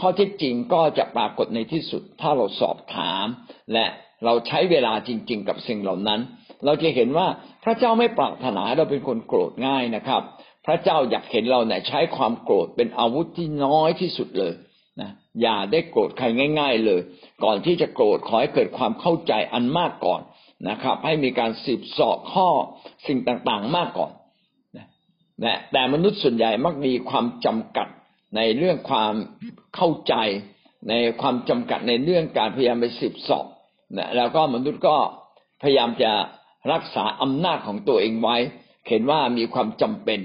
ข้อเท็จจริงก็จะปรากฏในที่สุด ถ้าเราสอบถามและ เราใช้เวลาจริง ๆ กับสิ่งเหล่านั้น เราจะเห็นว่าพระเจ้าไม่ปรารถนาเราเป็นคนโกรธง่ายนะครับ พระเจ้าอยากเห็นเราเนี่ยใช้ความโกรธเป็นอาวุธที่น้อยที่สุดเลยนะอย่าได้โกรธใครง่าย ๆ เลย ก่อนที่จะโกรธขอให้เกิดความเข้าใจอันมากก่อนนะครับ ให้มีการสืบสอบข้อสิ่งต่างๆมากก่อนนะแต่มนุษย์ส่วนใหญ่มักมีความจำกัดในเรื่องความเข้าใจ ในความจำกัดในเรื่องการพยายามไปสืบสอบ นะแล้วก็มนุษย์ก็พยายามจะรักษาอำนาจของตัวเองไว้ เห็นว่ามีความจำเป็น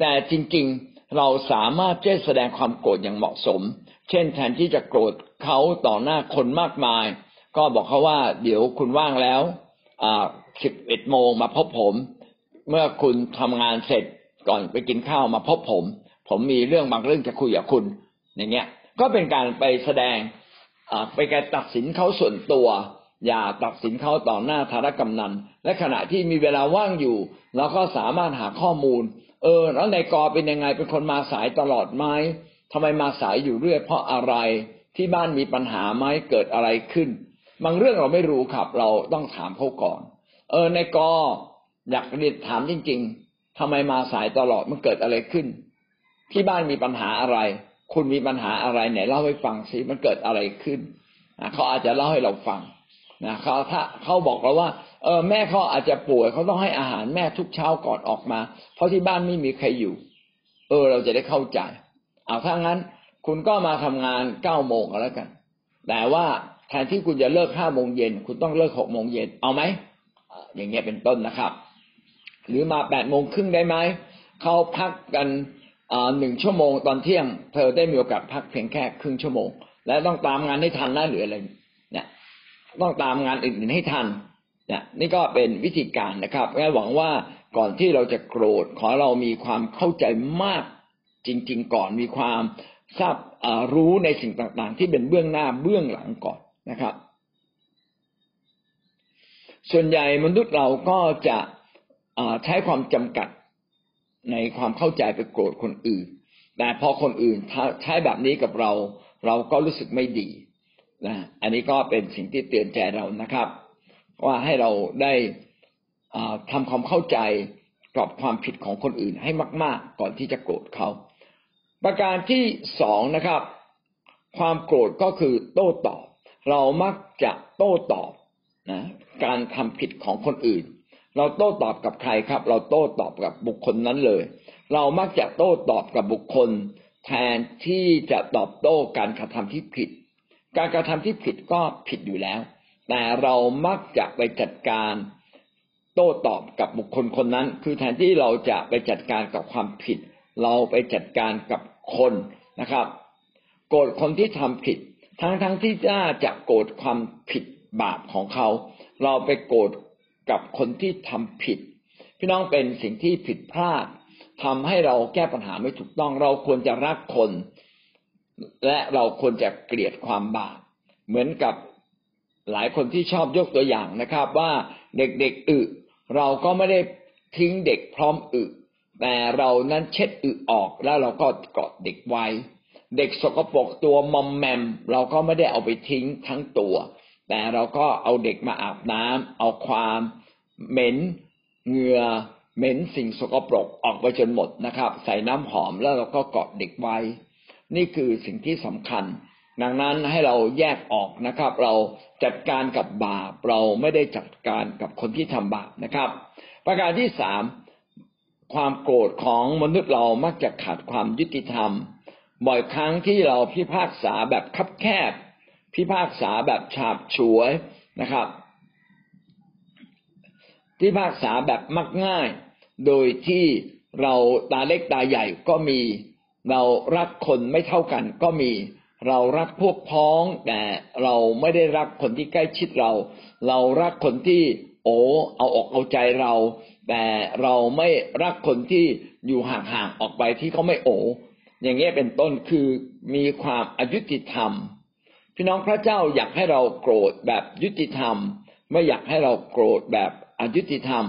แต่จริงๆเราสามารถจะแสดงความโกรธอย่างเหมาะสม เช่นแทนที่จะโกรธเขาต่อหน้าคนมากมาย ก็บอกเขาว่า เดี๋ยวคุณว่างแล้วสิบเอ็ดโมงมาพบผม เมื่อคุณทำงานเสร็จก่อนไปกินข้าวมาพบผม ผมมีเรื่องบางเรื่องจะคุยกับคุณ อย่างเงี้ย ก็เป็นการไปแสดงไปการตัดสินเขาส่วนตัว อย่าตัดสินเขาต่อหน้าธารกำนัน และขณะที่มีเวลาว่างอยู่ เราก็สามารถหาข้อมูล เออ แล้วในกอเป็นยังไงเป็นคนมาสายตลอดไหมทำไมมาสายอยู่เรื่อยเพราะอะไรที่บ้านมีปัญหาไหมเกิดอะไรขึ้น บางเรื่องเราไม่รู้ครับ เราต้องถามเขาก่อน เออในกออยากเรียนถามจริง ๆทำไมมาสายตลอดมันเกิดอะไรขึ้น ที่บ้านมีปัญหาอะไร คุณมีปัญหาอะไรไหนเล่าให้ฟังสิมันเกิดอะไรขึ้นเขาอาจจะเล่าให้เราฟัง นะเขาถ้าเขาบอกเราว่าเออแม่เขาอาจจะป่วยเขาต้องให้อาหารแม่ทุกเช้าก่อนออกมา เพราะที่บ้านไม่มีใครอยู่ เออ เราจะได้เข้าใจเอาถ้างั้น คุณก็มาทำงานเก้าโมงก็แล้วกัน แต่ว่าแทนที่คุณจะเลิกห้าโมงเย็นคุณต้องเลิกหกโมงเย็นเอาไหมอย่างเงี้ยเป็นต้นนะครับ หรือมาแปดโมงครึ่งได้ไหมเขาพักกันหนึ่งชั่วโมงตอนเที่ยง เธอได้มีโอกาสพักเพียงแค่ครึ่งชั่วโมง และต้องตามงานให้ทันนะหรืออะไรเนี่ย ต้องตามงานอื่นๆให้ทันเนี่ยนี่ก็เป็นวิธีการนะครับแม่หวังว่าก่อนที่เราจะโกรธขอเรามีความเข้าใจมากจริง ๆ ก่อนมีความทราบรู้ในสิ่งต่างๆ ที่เป็นเบื้องหน้าเบื้องหลังก่อนนะครับ ส่วนใหญ่มนุษย์เราก็จะใช้ความจำกัดในความเข้าใจไปโกรธคนอื่น แต่พอคนอื่นใช้แบบนี้กับเรา เราก็รู้สึกไม่ดี นะอันนี้ก็เป็นสิ่งที่เตือนใจเรานะครับ ว่าให้เราได้ทำความเข้าใจกับความผิดของคนอื่นให้มาก ๆ ก่อนที่จะโกรธเขา ประการที่สองนะครับ ความโกรธก็คือโต้ตอบ เรามักจะโต้ตอบนะการทำผิดของคนอื่น เราโต้ตอบกับใครครับ เราโต้ตอบกับบุคคลนั้นเลย เรามักจะโต้ตอบกับบุคคล แทนที่จะตอบโต้การกระทำที่ผิด การกระทำที่ผิดก็ผิดอยู่แล้ว แต่เรามักจะไปจัดการโต้ตอบกับบุคคลคนนั้น คือแทนที่เราจะไปจัดการกับความผิด เราไปจัดการกับคนนะครับ โกรธคนที่ทำผิด ทั้งๆทที่น่าจะโกรธความผิดบาปของเขา เราไปโกรธกับคนที่ทำผิด พี่น้องเป็นสิ่งที่ผิดพลาดทำให้เราแก้ปัญหาไม่ถูกต้อง เราควรจะรักคน และเราควรจะเกลียดความบาปเหมือนกับหลายคนที่ชอบยกตัวอย่างนะครับ ว่าเด็กๆอึเราก็ไม่ได้ทิ้งเด็กพร้อมอึแต่เรานั้นเช็ดอึออกแล้วเราก็กอดเด็กไว้ เด็กสกปรกตัวมอมแมม เราก็ไม่ได้เอาไปทิ้งทั้งตัว แต่เราก็เอาเด็กมาอาบน้ำเอาความเหม็นเหงื่อเหม็นสิ่งสกปรกออกไปจนหมดนะครับ ใส่น้ำหอมแล้วเราก็กอดเด็กไว้ นี่คือสิ่งที่สำคัญ ดังนั้นให้เราแยกออกนะครับ เราจัดการกับบาปเราไม่ได้จัดการกับคนที่ทำบาปนะครับ ประการที่สามความโกรธของมนุษย์เรามักจะขาดความยุติธรรม บ่อยครั้งที่เราพิพากษาแบบคับแคบ พิพากษาแบบฉาบฉวยนะครับพิพากษาแบบมักง่าย โดยที่เราตาเล็กตาใหญ่ก็มี เรารักคนไม่เท่ากันก็มีเรารักพวกพ้องแต่เราไม่ได้รักคนที่ใกล้ชิดเรา เรารักคนที่โอ้เอาออกเอาใจเรา แต่เราไม่รักคนที่อยู่ห่างๆออกไปที่เขาไม่โออย่างเงี้ยเป็นต้นคือมีความอายุติธรรม พี่น้องพระเจ้าอยากให้เราโกรธแบบยุติธรรม ไม่อยากให้เราโกรธแบบอายุติธรรม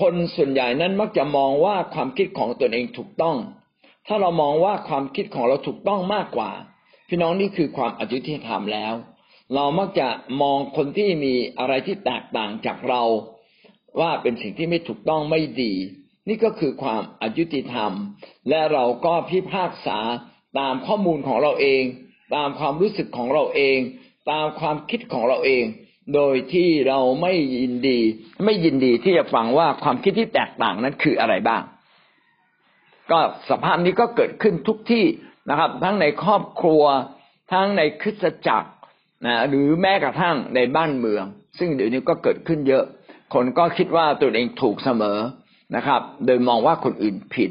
คนส่วนใหญ่นั้นมักจะมองว่าความคิดของตนเองถูกต้อง ถ้าเรามองว่าความคิดของเราถูกต้องมากกว่า พี่น้องนี่คือความอายุติธรรมแล้ว เรามักจะมองคนที่มีอะไรที่แตกต่างจากเรา ว่าเป็นสิ่งที่ไม่ถูกต้องไม่ดี นี่ก็คือความอายุติธรรม และเราก็พิพากษาตามข้อมูลของเราเอง ตามความรู้สึกของเราเอง ตามความคิดของเราเอง โดยที่เราไม่ยินดี ไม่ยินดีที่จะฟังว่าความคิดที่แตกต่างนั้นคืออะไรบ้าง ก็สภาพนี้ก็เกิดขึ้นทุกที่นะครับ ทั้งในครอบครัว ทั้งในคริสตจักรนะหรือแม้กระทั่งในบ้านเมือง ซึ่งเดี๋ยวนี้ก็เกิดขึ้นเยอะ คนก็คิดว่าตัวเองถูกเสมอนะครับ โดยมองว่าคนอื่นผิด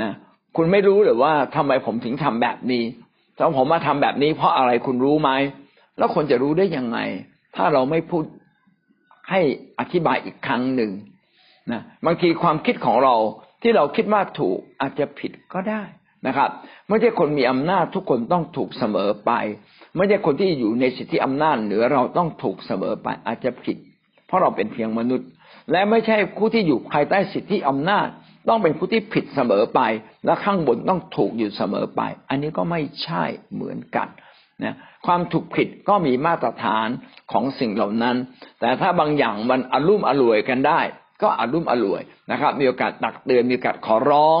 นะคุณไม่รู้หรือว่าทำไมผมถึงทำแบบนี้ถ้าผมมาทำแบบนี้เพราะอะไรคุณรู้ไหมแล้วคนจะรู้ได้ยังไง ถ้าเราไม่พูดให้อธิบายอีกครั้งหนึ่งนะบางทีความคิดของเราที่เราคิดว่าถูกอาจจะผิดก็ได้นะครับไม่ใช่คนมีอำนาจทุกคนต้องถูกเสมอไป ไม่ใช่คนที่อยู่ในสิทธิอำนาจเหนือเราต้องถูกเสมอไปอาจจะผิด เพราะเราเป็นเพียงมนุษย์ และไม่ใช่ผู้ที่อยู่ภายใต้สิทธิอำนาจ ต้องเป็นผู้ที่ผิดเสมอไป และข้างบนต้องถูกอยู่เสมอไป อันนี้ก็ไม่ใช่เหมือนกัน นะความถูกผิดก็มีมาตรฐานของสิ่งเหล่านั้น แต่ถ้าบางอย่างมันอารมุ่มอรวยกันได้ ก็อารมุ่มอรวยนะครับ มีโอกาสตักเตือนมีโอกาสขอร้อง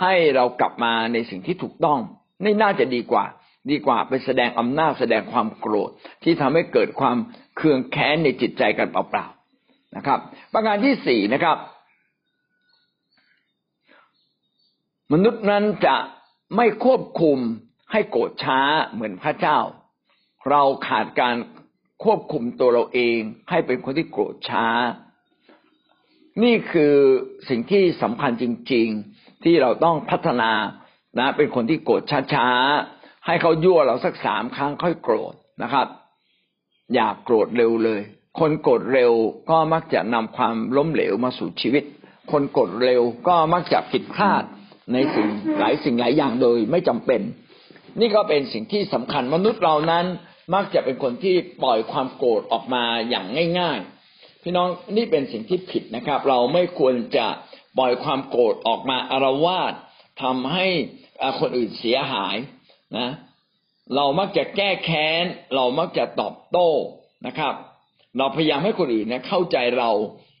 ให้เรากลับมาในสิ่งที่ถูกต้องนี่น่าจะดีกว่า ดีกว่าไปแสดงอำนาจแสดงความโกรธ ที่ทำให้เกิดความเคืองแค้นในจิตใจกันเปล่าๆนะครับ ประการที่สี่นะครับ มนุษย์นั้นจะไม่ควบคุม ให้โกรธช้าเหมือนพระเจ้า เราขาดการควบคุมตัวเราเอง ให้เป็นคนที่โกรธช้า นี่คือสิ่งที่สำคัญจริง ๆ ที่เราต้องพัฒนานะ เป็นคนที่โกรธช้าให้เขายั่วเราสักสามครั้งค่อยโกรธนะครับ อย่าโกรธเร็วเลย คนโกรธเร็วก็มักจะนำความล้มเหลวมาสู่ชีวิต คนโกรธเร็วก็มักจะผิดพลาดในสิ่งหลายสิ่งหลายอย่างโดยไม่จำเป็น นี่ก็เป็นสิ่งที่สำคัญมนุษย์เรานั้นมักจะเป็นคนที่ปล่อยความโกรธออกมาอย่างง่าย ๆ พี่น้องนี่เป็นสิ่งที่ผิดนะครับ เราไม่ควรจะปล่อยความโกรธออกมาอารวาสทำให้คนอื่นเสียหายนะ เรามักจะแก้แค้น เรามักจะตอบโต้นะครับ เราพยายามให้คนอื่นนะเข้าใจเรา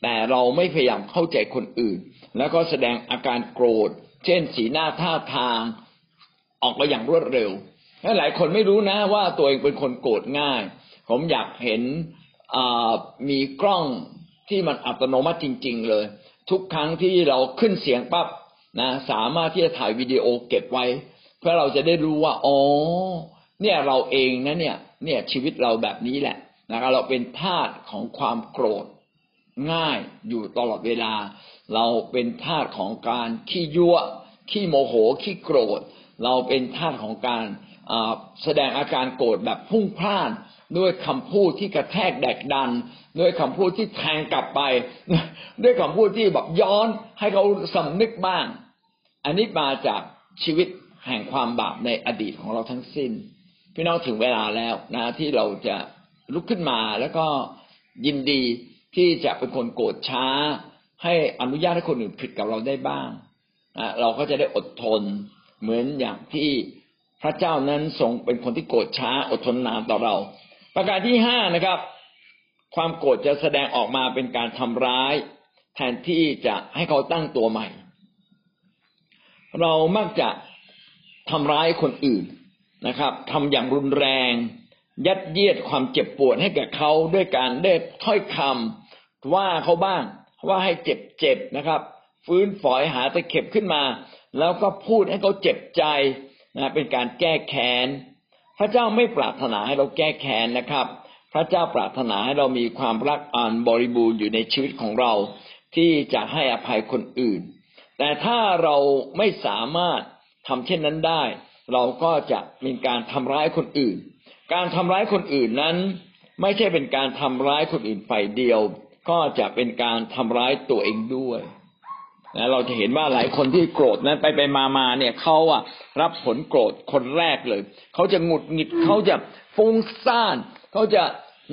แต่เราไม่พยายามเข้าใจคนอื่น แล้วก็แสดงอาการโกรธ เช่น สีหน้าท่าทาง ออกมาอย่างรวดเร็วและหลายคนไม่รู้นะว่าตัวเองเป็นคนโกรธง่าย ผมอยากเห็นมีกล้องที่มันอัตโนมัติจริง ๆ เลย ทุกครั้งที่เราขึ้นเสียงปั๊บนะสามารถที่จะถ่ายวิดีโอเก็บไว้ เพื่อเราจะได้รู้ว่าอ๋อเนี่ยเราเองนะเนี่ย เนี่ยชีวิตเราแบบนี้แหละนะครับเราเป็นทาสของความโกรธง่ายอยู่ตลอดเวลา เราเป็นทาสของการขี้ยั่วขี้โมโหขี้โกรธ เราเป็นทาของการแสดงอาการโกรธแบบพุ่งพลานด้วยคำพูดที่กระแทกแดกดัน ด้วยคำพูดที่แทงกลับไป ด้วยคำพูดที่แบบย้อนให้เขาสำนึกบ้าง อันนี้มาจากชีวิตแห่งความบาปในอดีตของเราทั้งสิ้น พี่น้องถึงเวลาแล้วนะที่เราจะลุกขึ้นมาแล้วก็ยินดีที่จะเป็นคนโกรธช้า ให้อนุญาตให้คนอื่นผิดกับเราได้บ้างเราก็จะได้อดทน เหมือนอย่างที่พระเจ้านั้นทรงเป็นคนที่โกรธช้าอดทนนานต่อเรา ประการที่ห้านะครับ ความโกรธจะแสดงออกมาเป็นการทำร้าย แทนที่จะให้เขาตั้งตัวใหม่ เรามักจะทำร้ายคนอื่นนะครับทำอย่างรุนแรง ยัดเยียดความเจ็บปวดให้แก่เขาด้วยการได้ถ้อยคำว่าเขาบ้างว่าให้เจ็บเจ็บนะครับ ฟื้นฝอยหาตะเข็บขึ้นมา แล้วก็พูดให้เขาเจ็บใจนะเป็นการแก้แค้นพระเจ้าไม่ปรารถนาให้เราแก้แค้นนะครับ พระเจ้าปรารถนาให้เรามีความรักอันบริบูรณ์อยู่ในชีวิตของเรา ที่จะให้อภัยคนอื่น แต่ถ้าเราไม่สามารถทำเช่นนั้นได้ เราก็จะมีการทำร้ายคนอื่น การทำร้ายคนอื่นนั้น ไม่ใช่เป็นการทำร้ายคนอื่นฝ่ายเดียว ก็จะเป็นการทำร้ายตัวเองด้วย นะเราจะเห็นว่าหลายคนที่โกรธนั้นไปไปมามาเนี่ยเขาอะรับผลโกรธคนแรกเลยเขาจะหงุดหงิดเขาจะฟุ้งซ่านเขาจะ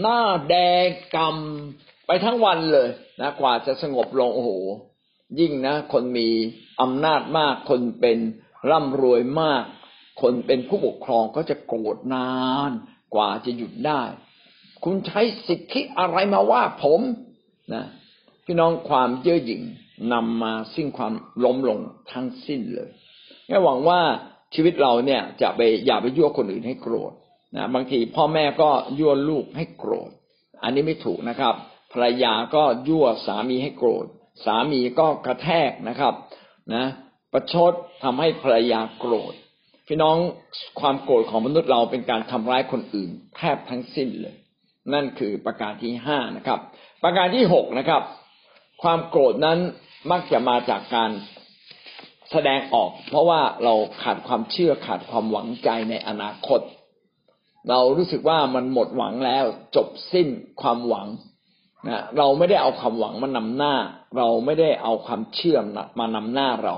หน้าแดงกำไปทั้งวันเลยนะกว่าจะสงบลงโอ้โห ยิ่งนะ คนมีอำนาจมาก คนเป็นร่ำรวยมาก คนเป็นผู้ปกครองก็จะโกรธนาน กว่าจะหยุดได้ คุณใช้สิทธิอะไรมาว่าผมนะพี่น้องความเย่อหยิ่ง นำมาซึ่งความล้มลงทั้งสิ้นเลยแค่หวังว่าชีวิตเราเนี่ยจะไปอย่าไปยั่วคนอื่นให้โกรธนะบางทีพ่อแม่ก็ยั่วลูกให้โกรธ อันนี้ไม่ถูกนะครับ ภรรยาก็ยั่วสามีให้โกรธ สามีก็กระแทกนะครับ นะ ประชดทำให้ภรรยาโกรธ พี่น้องความโกรธของมนุษย์เราเป็นการทำร้ายคนอื่นแทบทั้งสิ้นเลย นั่นคือประการที่ห้านะครับ ประการที่หกนะครับ ความโกรธนั้น มักจะมาจากการแสดงออก เพราะว่าเราขาดความเชื่อขาดความหวังใจในอนาคต เรารู้สึกว่ามันหมดหวังแล้ว จบสิ้นความหวังนะเราไม่ได้เอาความหวังมานำหน้า เราไม่ได้เอาความเชื่อมานำหน้าเรา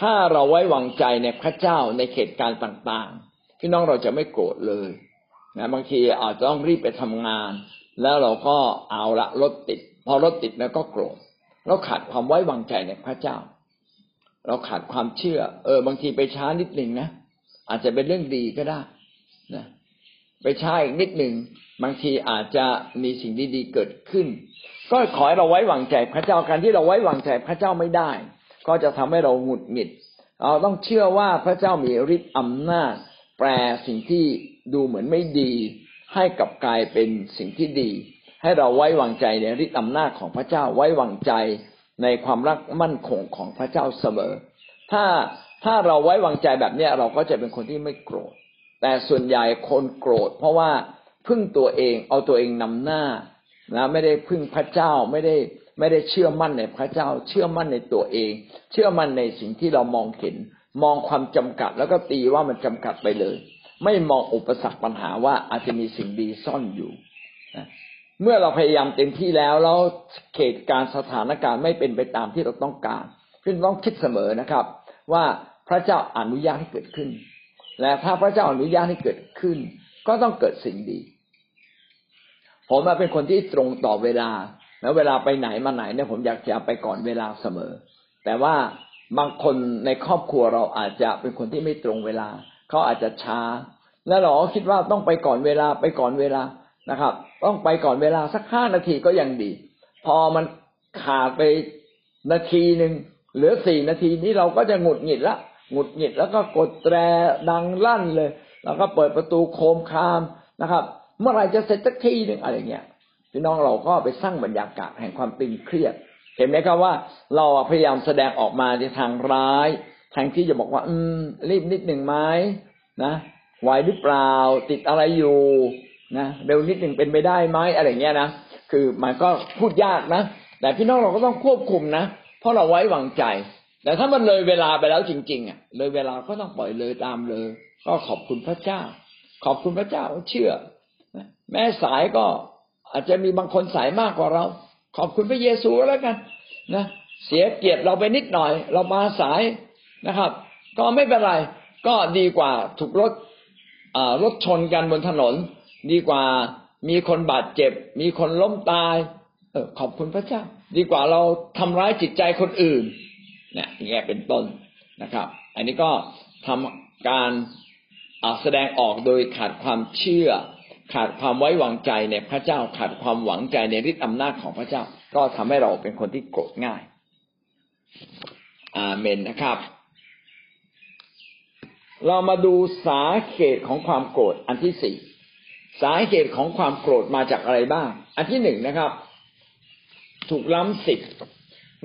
ถ้าเราไว้วางใจในพระเจ้าในเหตุการณ์ต่างๆ พี่น้องเราจะไม่โกรธเลยนะบางทีอาจจะต้องรีบไปทำงาน แล้วเราก็เอาละรถติด พอรถติดแล้วก็โกรธ เราขาดความไว้วางใจในพระเจ้า เราขาดความเชื่อ เออบางทีไปช้านิดหนึ่งนะอาจจะเป็นเรื่องดีก็ได้นะไปช้าอีกนิดหนึ่งบางทีอาจจะมีสิ่งดีๆเกิดขึ้น ก็ขอให้เราไว้วางใจพระเจ้าการที่เราไว้วางใจพระเจ้าไม่ได้ ก็จะทำให้เราหงุดหงิด เราต้องเชื่อว่าพระเจ้ามีฤทธิ์อำนาจ แปลสิ่งที่ดูเหมือนไม่ดี ให้กับกลายเป็นสิ่งที่ดี ให้เราไว้วางใจในฤทธิอำนาจของพระเจ้าไว้วางใจในความรักมั่นคงของพระเจ้าเสมอ ถ้าถ้าเราไว้วางใจแบบนี้เราก็จะเป็นคนที่ไม่โกรธ แต่ส่วนใหญ่คนโกรธ เพราะว่าพึ่งตัวเองเอาตัวเองนำหน้านะไม่ได้พึ่งพระเจ้าไม่ได้ไม่ได้เชื่อมั่นในพระเจ้า เชื่อมั่นในตัวเอง เชื่อมั่นในสิ่งที่เรามองเห็น มองความจำกัดแล้วก็ตีว่ามันจำกัดไปเลย ไม่มองอุปสรรคปัญหาว่าอาจจะมีสิ่งดีซ่อนอยู่ เมื่อเราพยายามเต็มที่แล้วแล้วเหตุการณ์สถานการณ์ไม่เป็นไปตามที่เราต้องการพี่ต้องคิดเสมอนะครับ ว่าพระเจ้าอนุญาตให้เกิดขึ้น และถ้าพระเจ้าอนุญาตให้เกิดขึ้น ก็ต้องเกิดสิ่งดี ผมเป็นคนที่ตรงต่อเวลา แล้วเวลาไปไหนมาไหนเนี่ยผมอยากจะไปก่อนเวลาเสมอ แต่ว่าบางคนในครอบครัวเราอาจจะเป็นคนที่ไม่ตรงเวลา เขาอาจจะช้า แล้วเราคิดว่าต้องไปก่อนเวลาไปก่อนเวลา นะครับ ต้องไปก่อนเวลาสักห้านาทีก็ยังดี พอมันขาดไปนาทีหนึ่งเหลือสี่นาทีนี้เราก็จะหงุดหงิดละหงุดหงิดแล้วก็กดแตรดังลั่นเลย แล้วก็เปิดประตูโคมคามนะครับ เมื่อไหรจะเสร็จสักทีหนึ่งอะไรเงี้ยพี่น้องเราก็ไปสร้างบรรยากาศแห่งความตึงเครียด เห็นไหมครับว่า เราพยายามแสดงออกมาในทางร้ายแทนที่จะบอกว่า อืม รีบนิดหนึ่งไหมนะไหวหรือเปล่า ติดอะไรอยู่ นะเร็วนิดหนึ่งเป็นไปได้ไหมอะไรเงี้ยนะคือมันก็พูดยากนะแต่พี่น้องเราก็ต้องควบคุมนะเพราะเราไว้วางใจ แต่ถ้ามันเลยเวลาไปแล้วจริง ๆ อะ เลยเวลาก็ต้องปล่อยเลยตามเลย ก็ขอบคุณพระเจ้า ขอบคุณพระเจ้าเชื่อแม้สายก็อาจจะมีบางคนสายมากกว่าเรา ขอบคุณพระเยซูแล้วกันนะเสียเกียรติเราไปนิดหน่อย เรามาสายนะครับ ก็ไม่เป็นไร ก็ดีกว่าถูกรถรถชนกันบนถนน ดีกว่ามีคนบาดเจ็บ มีคนล้มตาย เออขอบคุณพระเจ้า ดีกว่าเราทำร้ายจิตใจคนอื่นเนี่ยอย่างเงี้ยเป็นต้นนะครับ อันนี้ก็ทำการแสดงออกโดยขาดความเชื่อ ขาดความไว้วางใจในพระเจ้า ขาดความหวังใจในฤทธิอำนาจของพระเจ้า ก็ทำให้เราเป็นคนที่โกรธง่าย อาเมนนะครับ เรามาดูสาเหตุของความโกรธอันที่สี่ สาเหตุของความโกรธมาจากอะไรบ้าง อันที่หนึ่งนะครับ ถูกล้ำสิทธิ์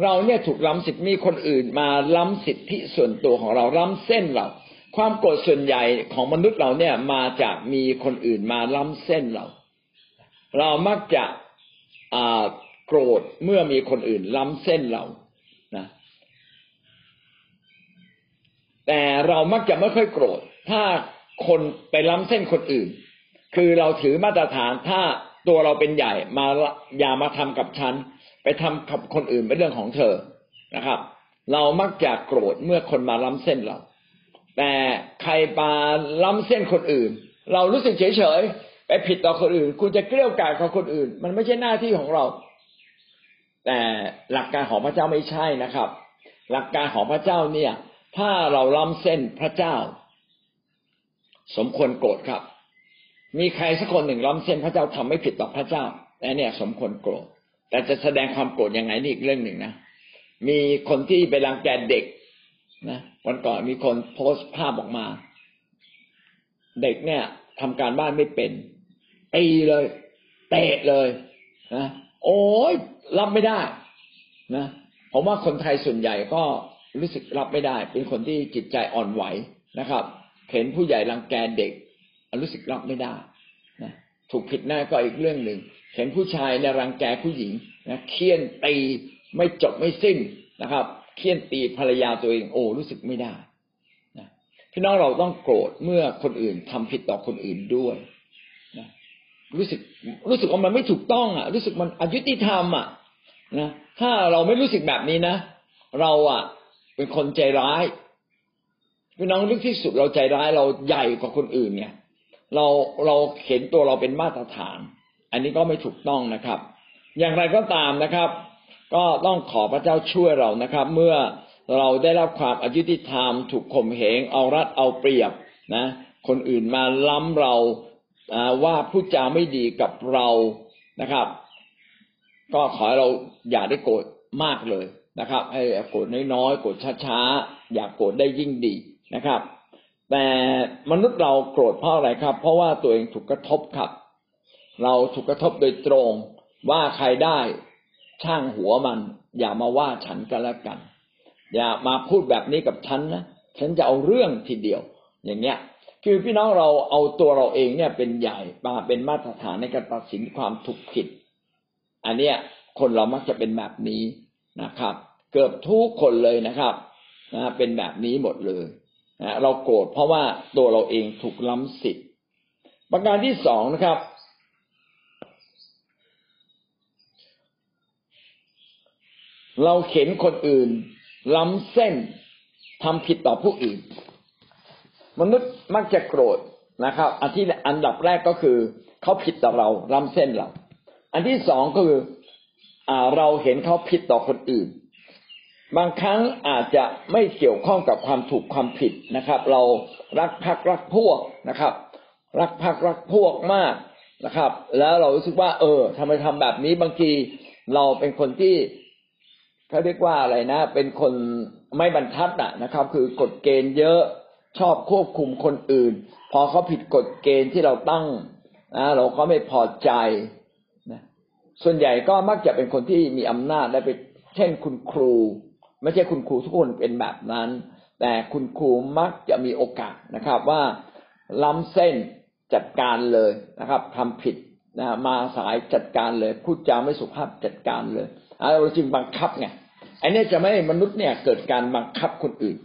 เราเนี่ยถูกล้ำสิทธิ์มีคนอื่นมาล้ำสิทธิส่วนตัวของเราล้ำเส้นเรา ความโกรธส่วนใหญ่ของมนุษย์เราเนี่ยมาจากมีคนอื่นมาล้ำเส้นเรา เรามักจะโกรธเมื่อมีคนอื่นล้ำเส้นเรานะแต่เรามักจะไม่ค่อยโกรธ ถ้าคนไปล้ำเส้นคนอื่น คือเราถือมาตรฐานถ้าตัวเราเป็นใหญ่มาอย่ามาทำกับฉัน ไปทำกับคนอื่นเป็นเรื่องของเธอนะครับ เรามักจะโกรธเมื่อคนมาล้ำเส้นเรา แต่ใครมาล้ำเส้นคนอื่น เรารู้สึกเฉยๆไปผิดต่อคนอื่น คุณจะเกลี้ยกล่อมกับคนอื่น มันไม่ใช่หน้าที่ของเรา แต่หลักการของพระเจ้าไม่ใช่นะครับ หลักการของพระเจ้าเนี่ย ถ้าเราล้ำเส้นพระเจ้า สมควรโกรธครับ มีใครสักคนหนึ่งล้ำเส้นพระเจ้าทำไม่ผิดต่อพระเจ้าแต่เนี่ย สมควรโกรธ แต่จะแสดงความโกรธยังไงนี่อีกเรื่องหนึ่งนะมีคนที่ไปรังแกเด็กนะวันก่อนมีคนโพสต์ภาพออกมา เด็กเนี่ยทำการบ้านไม่เป็นตีเลยเตะเลยนะโอ้ยรับไม่ได้นะผมว่าคนไทยส่วนใหญ่ก็รู้สึกรับไม่ได้ เป็นคนที่จิตใจอ่อนไหวนะครับ เห็นผู้ใหญ่รังแกเด็ก รู้สึกรับไม่ได้นะถูกผิดหน้าก็อีกเรื่องหนึ่งเห็นผู้ชายในรังแกผู้หญิงนะเคี่ยนตีไม่จบไม่สิ้นนะครับเคี่ยนตีภรรยาตัวเองโอ้รู้สึกไม่ได้นะพี่น้องเราต้องโกรธเมื่อคนอื่นทำผิดต่อคนอื่นด้วยนะรู้สึกรู้สึกว่ามันไม่ถูกต้องอะ รู้สึกมันอยุติธรรมอะนะถ้าเราไม่รู้สึกแบบนี้นะ เราอะ เป็นคนใจร้ายพี่น้องลึกที่สุดเราใจร้ายเราใหญ่กว่าคนอื่นเนี่ย เราเราเห็นตัวเราเป็นมาตรฐาน อันนี้ก็ไม่ถูกต้องนะครับ อย่างไรก็ตามนะครับ ก็ต้องขอพระเจ้าช่วยเรานะครับ เมื่อเราได้รับความอายุติธรรม ถูกข่มเหงเอารัดเอาเปรียบนะ คนอื่นมาล้ำเราว่าพูดจาไม่ดีกับเรานะครับ ก็ขอเราอย่าได้โกรธมากเลยนะครับให้โกรธน้อยๆโกรธช้าๆอย่าโกรธได้ยิ่งดีนะครับ แต่มนุษย์เราโกรธเพราะอะไรครับ เพราะว่าตัวเองถูกกระทบครับ เราถูกกระทบโดยตรง ว่าใครได้ช่างหัวมัน อย่ามาว่าฉันกันแล้วกัน อย่ามาพูดแบบนี้กับฉันนะฉันจะเอาเรื่องทีเดียว อย่างเงี้ย คือพี่น้องเราเอาตัวเราเองเนี่ยเป็นใหญ่มาเป็นมาตรฐานในการตัดสินความถูกผิด อันเนี้ยคนเรามักจะเป็นแบบนี้นะครับ เกือบทุกคนเลยนะครับนะเป็นแบบนี้หมดเลย เราโกรธเพราะว่าตัวเราเองถูกล้ำสิทธิ์ประการที่สองนะครับ เราเข็นคนอื่น ล้ำเส้นทำผิดต่อผู้อื่น มนุษย์มักจะโกรธนะครับ อันที่อันดับแรกก็คือเขาผิดต่อเราล้ำเส้นเรา อันที่สองก็คืออเราเห็นเขาผิดต่อคนอื่น บางครั้งอาจจะไม่เกี่ยวข้องกับความถูกความผิดนะครับ เรารักพักรักพวกนะครับ รักพักรักพวกมากนะครับ แล้วเรารู้สึกว่า เออทำไมทำแบบนี้บางทีเราเป็นคนที่เขาเรียกว่าอะไรนะ เป็นคนไม่บรรทัดอะนะครับ คือกฎเกณฑ์เยอะชอบควบคุมคนอื่น พอเขาผิดกฎเกณฑ์ที่เราตั้งนะเราก็ไม่พอใจนะส่วนใหญ่ก็มักจะเป็นคนที่มีอำนาจได้ไป เช่นคุณครู ไม่ใช่คุณครูทุกคนเป็นแบบนั้น แต่คุณครูมักจะมีโอกาสนะครับ ว่าล้ำเส้นจัดการเลยนะครับทำผิดนะมาสายจัดการเลย พูดจาไม่สุภาพจัดการเลยเราจึงบังคับไงไอ้นี่จะไม่มนุษย์เนี่ยเกิดการบังคับคนอื่น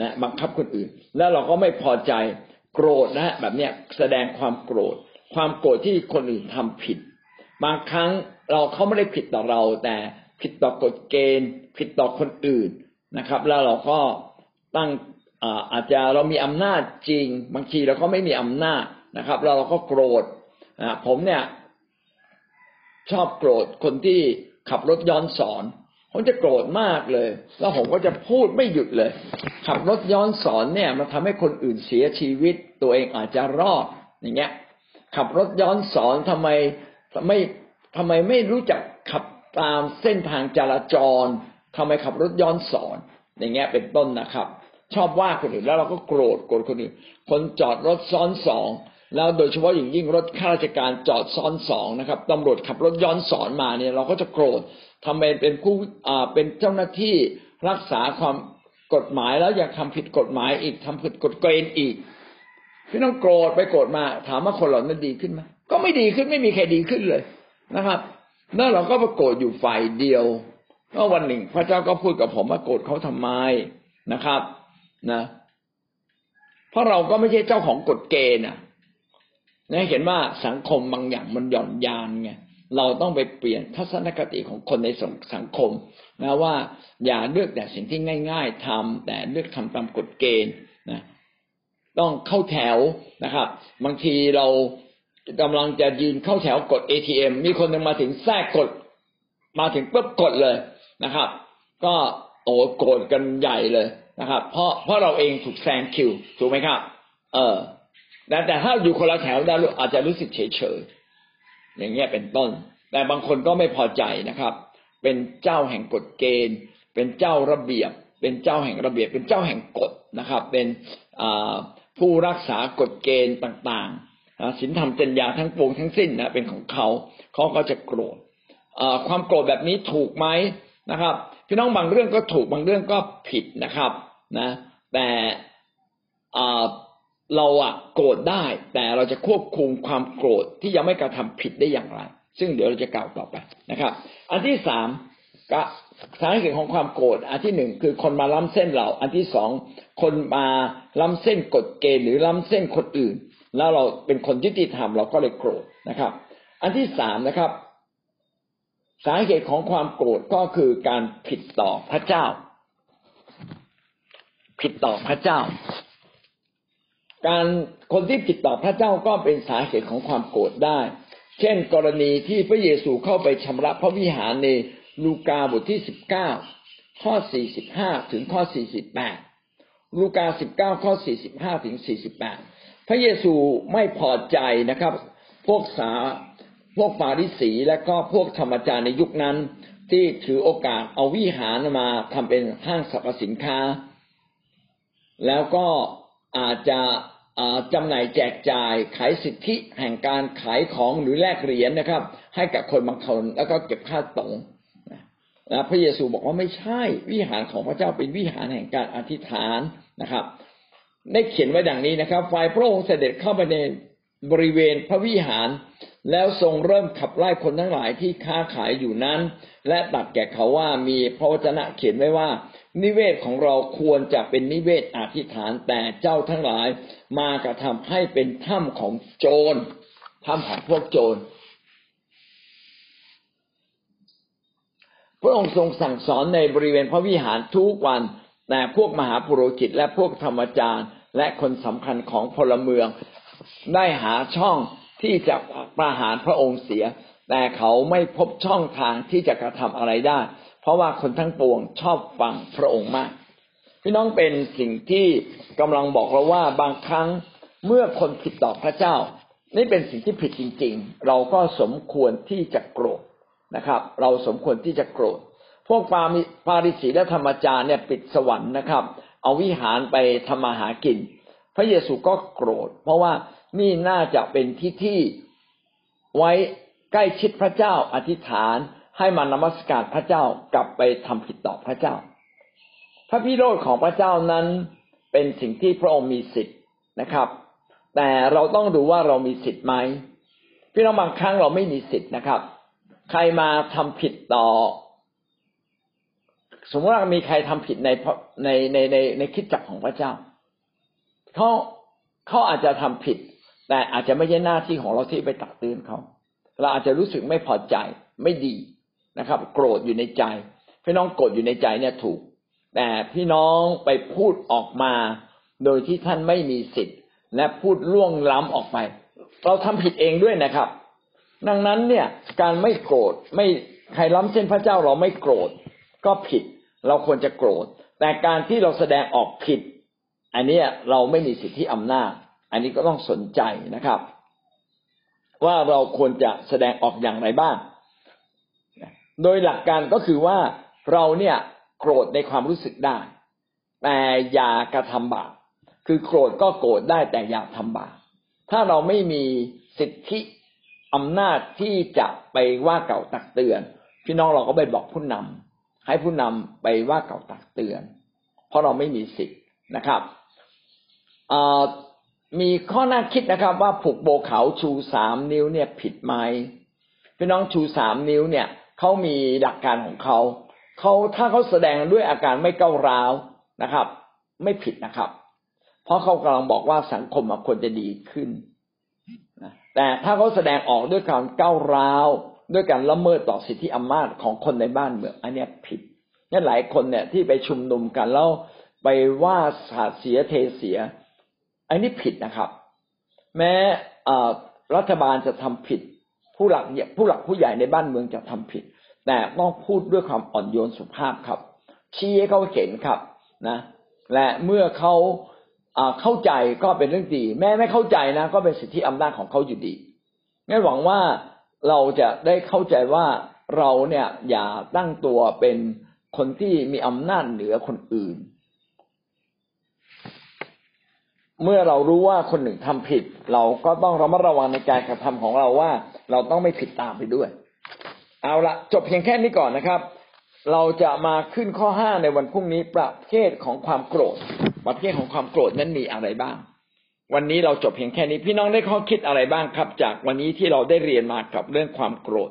นะบังคับคนอื่น แล้วเราก็ไม่พอใจโกรธนะฮะแบบเนี้ยแสดงความโกรธ ความโกรธที่คนอื่นทำผิด บางครั้งเราเขาไม่ได้ผิดต่อเราแต่ ผิดต่อกฎเกณฑ์ ผิดต่อคนอื่นนะครับ แล้วเราก็ตั้งอาจจะเรามีอำนาจจริง บางทีเราก็ไม่มีอำนาจนะครับแล้วเราก็โกรธผมเนี่ย ชอบโกรธคนที่ขับรถย้อนสอนผมจะโกรธมากเลย แล้วผมก็จะพูดไม่หยุดเลย ขับรถย้อนสอนเนี่ย มันทำให้คนอื่นเสียชีวิต ตัวเองอาจจะรอดอย่างเงี้ย ขับรถย้อนสอนทำไมไม่ทำไมไม่รู้จักขับ ตามเส้นทางจราจรทำไมขับรถย้อนสอนอย่างเงี้ยเป็นต้นนะครับ ชอบว่าคนอื่นแล้วเราก็โกรธโกรธคนอื่นคนจอดรถซ้อนสองแล้วโดยเฉพาะอย่างยิ่งรถข้าราชการจอดซ้อนสองนะครับตำรวจขับรถย้อนสอนมาเนี่ยเราก็จะโกรธทำไมเป็นผู้อ่าเป็นเจ้าหน้าที่รักษาความกฎหมายแล้วอยากทำผิดกฎหมายอีกทำผิดกฎเกณฑ์อีกพี่ต้องโกรธไปโกรธมา ถามว่าคนเหล่านั้นดีขึ้นไหมก็ไม่ดีขึ้นไม่มีใครดีขึ้นเลยนะครับ แล้วเราก็ไปโกรธอยู่ฝ่ายเดียวแล้ววันหนึ่ง พระเจ้าก็พูดกับผมว่าโกรธเขาทำไมนะครับนะเพราะเราก็ไม่ใช่เจ้าของกฎเกณฑ์อะนะเห็นว่าสังคมบางอย่างมันหย่อนยานไงเราต้องไปเปลี่ยนทัศนคติของคนในสังคมนะว่าอย่าเลือกแต่สิ่งที่ง่าย ๆทำแต่เลือกทำตามกฎเกณฑ์นะต้องเข้าแถวนะครับ บางทีเรา กำลังจะยืนเข้าแถวกด ATM มีคนหนึ่งมาถึงแทรกกด มาถึงปุ๊บกดเลยนะครับ ก็โอ้โกรธกันใหญ่เลยนะครับ เพราะเพราะเราเองถูกแซงคิวถูกไหมครับ เออแต่แต่ถ้าอยู่คนละแถวได้อาจจะรู้สึกเฉยเฉยอย่างเงี้ยเป็นต้น แต่บางคนก็ไม่พอใจนะครับ เป็นเจ้าแห่งกฎเกณฑ์ เป็นเจ้าระเบียบ เป็นเจ้าแห่งระเบียบ เป็นเจ้าแห่งกฎนะครับ เป็นผู้รักษากฎเกณฑ์ต่างๆ ศีลธรรมจรรยาทั้งปวงทั้งสิ้นนะเป็นของเขาเขาก็จะโกรธความโกรธแบบนี้ถูกไหมนะครับ พี่น้องบางเรื่องก็ถูกบางเรื่องก็ผิดนะครับนะ แต่เราอะโกรธได้ แต่เราจะควบคุมความโกรธที่ยังไม่กระทำผิดได้อย่างไร ซึ่งเดี๋ยวเราจะกล่าวต่อไปนะครับ อันที่สามก็สาเหตุของความโกรธอันที่หนึ่งคือคนมาล้ำเส้นเรา อันที่สองคนมาล้ำเส้นกฎเกณฑ์หรือล้ำเส้นคนอื่น แล้วเราเป็นคนยุติธรรมเราก็เลยโกรธนะครับ อันที่สามนะครับ สาเหตุของความโกรธก็คือการผิดต่อพระเจ้า ผิดต่อพระเจ้า การคนที่ผิดต่อพระเจ้าก็เป็นสาเหตุของความโกรธได้ เช่น กรณีที่พระเยซูเข้าไปชำระพระวิหารในลูกาบทที่สิบเก้าข้อสี่สิบห้าถึงข้อสี่สิบแปดลูกาสิบเก้าข้อสี่สิบห้าถึงสี่สิบแปด พระเยซูไม่พอใจนะครับ พวกสาพวกฟาริสีและก็พวกธรรมจารย์ในยุคนั้น ที่ถือโอกาสเอาวิหารมาทำเป็นห้างสรรพสินค้า แล้วก็อาจจะจำหน่ายแจกจ่ายขายสิทธิแห่งการขายของหรือแลกเหรียญนะครับ ให้กับคนบางคนแล้วก็เก็บค่าตรงนะพระเยซูบอกว่าไม่ใช่วิหารของพระเจ้าเป็นวิหารแห่งการอธิษฐานนะครับ ได้เขียนไว้ดังนี้นะครับ ฝ่ายพระองค์เสด็จเข้าไปในบริเวณพระวิหาร แล้วทรงเริ่มขับไล่คนทั้งหลายที่ค้าขายอยู่นั้น และตัดแก่เขาว่ามีพระวจนะเขียนไว้ว่า นิเวศของเราควรจะเป็นนิเวศอธิษฐานแต่เจ้าทั้งหลาย มากระทำให้เป็นถ้ำของโจรถ้ำของพวกโจรพระองค์ทรงสั่งสอนในบริเวณพระวิหารทุกวัน แต่พวกมหาปุโรหิตและพวกธรรมจารย์ และคนสำคัญของพลเมือง ได้หาช่องที่จะประหารพระองค์เสีย แต่เขาไม่พบช่องทางที่จะกระทำอะไรได้ เพราะว่าคนทั้งปวงชอบฟังพระองค์มาก พี่น้องเป็นสิ่งที่กำลังบอกเราว่าบางครั้งเมื่อคนผิดต่อพระเจ้า นี่เป็นสิ่งที่ผิดจริง ๆ เราก็สมควรที่จะโกรธนะครับ เราสมควรที่จะโกรธ พวกฟาริฟาริสีและธรรมจาร์เนี่ยปิดสวรรค์นะครับ เอาวิหารไปทำมาหากิน พระเยซูก็โกรธ เพราะว่านี่น่าจะเป็นที่ที่ไว้ใกล้ชิดพระเจ้าอธิษฐานให้มานมัสการพระเจ้ากลับไปทำผิดต่อพระเจ้า พระพิโรธของพระเจ้านั้นเป็นสิ่งที่พระองค์มีสิทธิ์นะครับ แต่เราต้องดูว่าเรามีสิทธิ์ไหมพี่น้องบางครั้งเราไม่มีสิทธิ์นะครับ ใครมาทำผิดต่อ สมมติว่ามีใครทำผิดในในในในในคิดจักของพระเจ้าเขาเขาอาจจะทำผิด แต่อาจจะไม่ใช่หน้าที่ของเราที่ไปตักเตือนเขาเราอาจจะรู้สึกไม่พอใจไม่ดีนะครับ โกรธอยู่ในใจ พี่น้องโกรธอยู่ในใจเนี่ยถูก แต่พี่น้องไปพูดออกมา โดยที่ท่านไม่มีสิทธิ์ และพูดล่วงล้ำออกไป เราทำผิดเองด้วยนะครับ ดังนั้นเนี่ยการไม่โกรธไม่ใครล้ำเส้นพระเจ้าเราไม่โกรธก็ผิด เราควรจะโกรธ แต่การที่เราแสดงออกผิด อันนี้เราไม่มีสิทธิอำนาจ อันนี้ก็ต้องสนใจนะครับ ว่าเราควรจะแสดงออกอย่างไรบ้าง โดยหลักการก็คือว่าเราเนี่ยโกรธในความรู้สึกได้ แต่อย่ากระทำบาปคือโกรธก็โกรธได้แต่อย่าทำบาปถ้าเราไม่มีสิทธิอำนาจที่จะไปว่าเก่าตักเตือน พี่น้องเราก็ไปบอกผู้นำ ให้ผู้นำไปว่าเก่าตักเตือน เพราะเราไม่มีสิทธิ์นะครับมีข้อน่าคิดนะครับ ว่าผูกโบเขาชูสามนิ้วเนี่ยผิดไหมพี่น้องชูสามนิ้วเนี่ยเขามีหลักการของเขาเขาถ้าเขาแสดงด้วยอาการไม่เก้าร้าวนะครับ ไม่ผิดนะครับ เพราะเขากำลังบอกว่าสังคมควรจะดีขึ้นแต่ถ้าเขาแสดงออกด้วยการก้าวร้าว ด้วยการละเมิดต่อสิทธิอำนาจของคนในบ้านเมืองอันนี้ผิดนี่หลายคนเนี่ยที่ไปชุมนุมกันแล้วไปว่าสาดเสียเทเสีย อันนี้ผิดนะครับ แม้รัฐบาลจะทำผิด ผู้หลักผู้หลักผู้ใหญ่ในบ้านเมืองจะทำผิด แต่ต้องพูดด้วยความอ่อนโยนสุภาพครับ ชี้ให้เขาเห็นครับนะ และเมื่อเขาเข้าใจก็เป็นเรื่องดี แม้ไม่เข้าใจนะ ก็เป็นสิทธิอำนาจของเขาอยู่ดีงั้นหวังว่า เราจะได้เข้าใจว่าเราเนี่ยอย่าตั้งตัวเป็นคนที่มีอำนาจเหนือคนอื่น เมื่อเรารู้ว่าคนหนึ่งทำผิด เราก็ต้องระมัดระวังในการกระทำของเราว่า เราต้องไม่ผิดตามไปด้วย เอาละจบเพียงแค่นี้ก่อนนะครับ เราจะมาขึ้นข้อห้าในวันพรุ่งนี้ประเภทของความโกรธประเภทของความโกรธนั้นมีอะไรบ้าง วันนี้เราจบเพียงแค่นี้ พี่น้องได้ข้อคิดอะไรบ้างครับ จากวันนี้ที่เราได้เรียนมากับเรื่องความโกรธ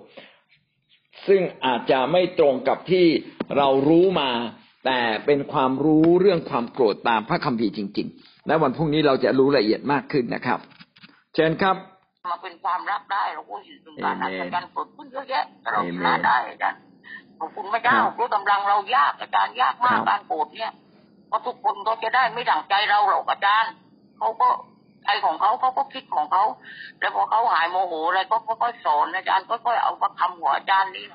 ซึ่งอาจจะไม่ตรงกับที่เรารู้มา แต่เป็นความรู้เรื่องความโกรธตามพระคัมภีร์จริง ๆ และวันพรุ่งนี้เราจะรู้ละเอียดมากขึ้นนะครับ เชิญครับมาเป็นความรับได้เราก็เห็นถึงการอัศจรรย์เกิดขึ้นเยอะแยะเราชนะได้อาจารย์ขอบคุณพระเจ้ารู้กำลังเรายากอาจารย์ยากมากการโกรธเนี่ยเพราะทุกคนก็จะได้ไม่ดั่งใจเราหรอกอาจารย์ เขาก็ใจของเขาเขาก็คิดของเขาแล้วพอเขาหายโมโหอะไรก็ค่อยๆสอนอาจารย์ค่อยๆเอาประคำหัวอาจารย์นี่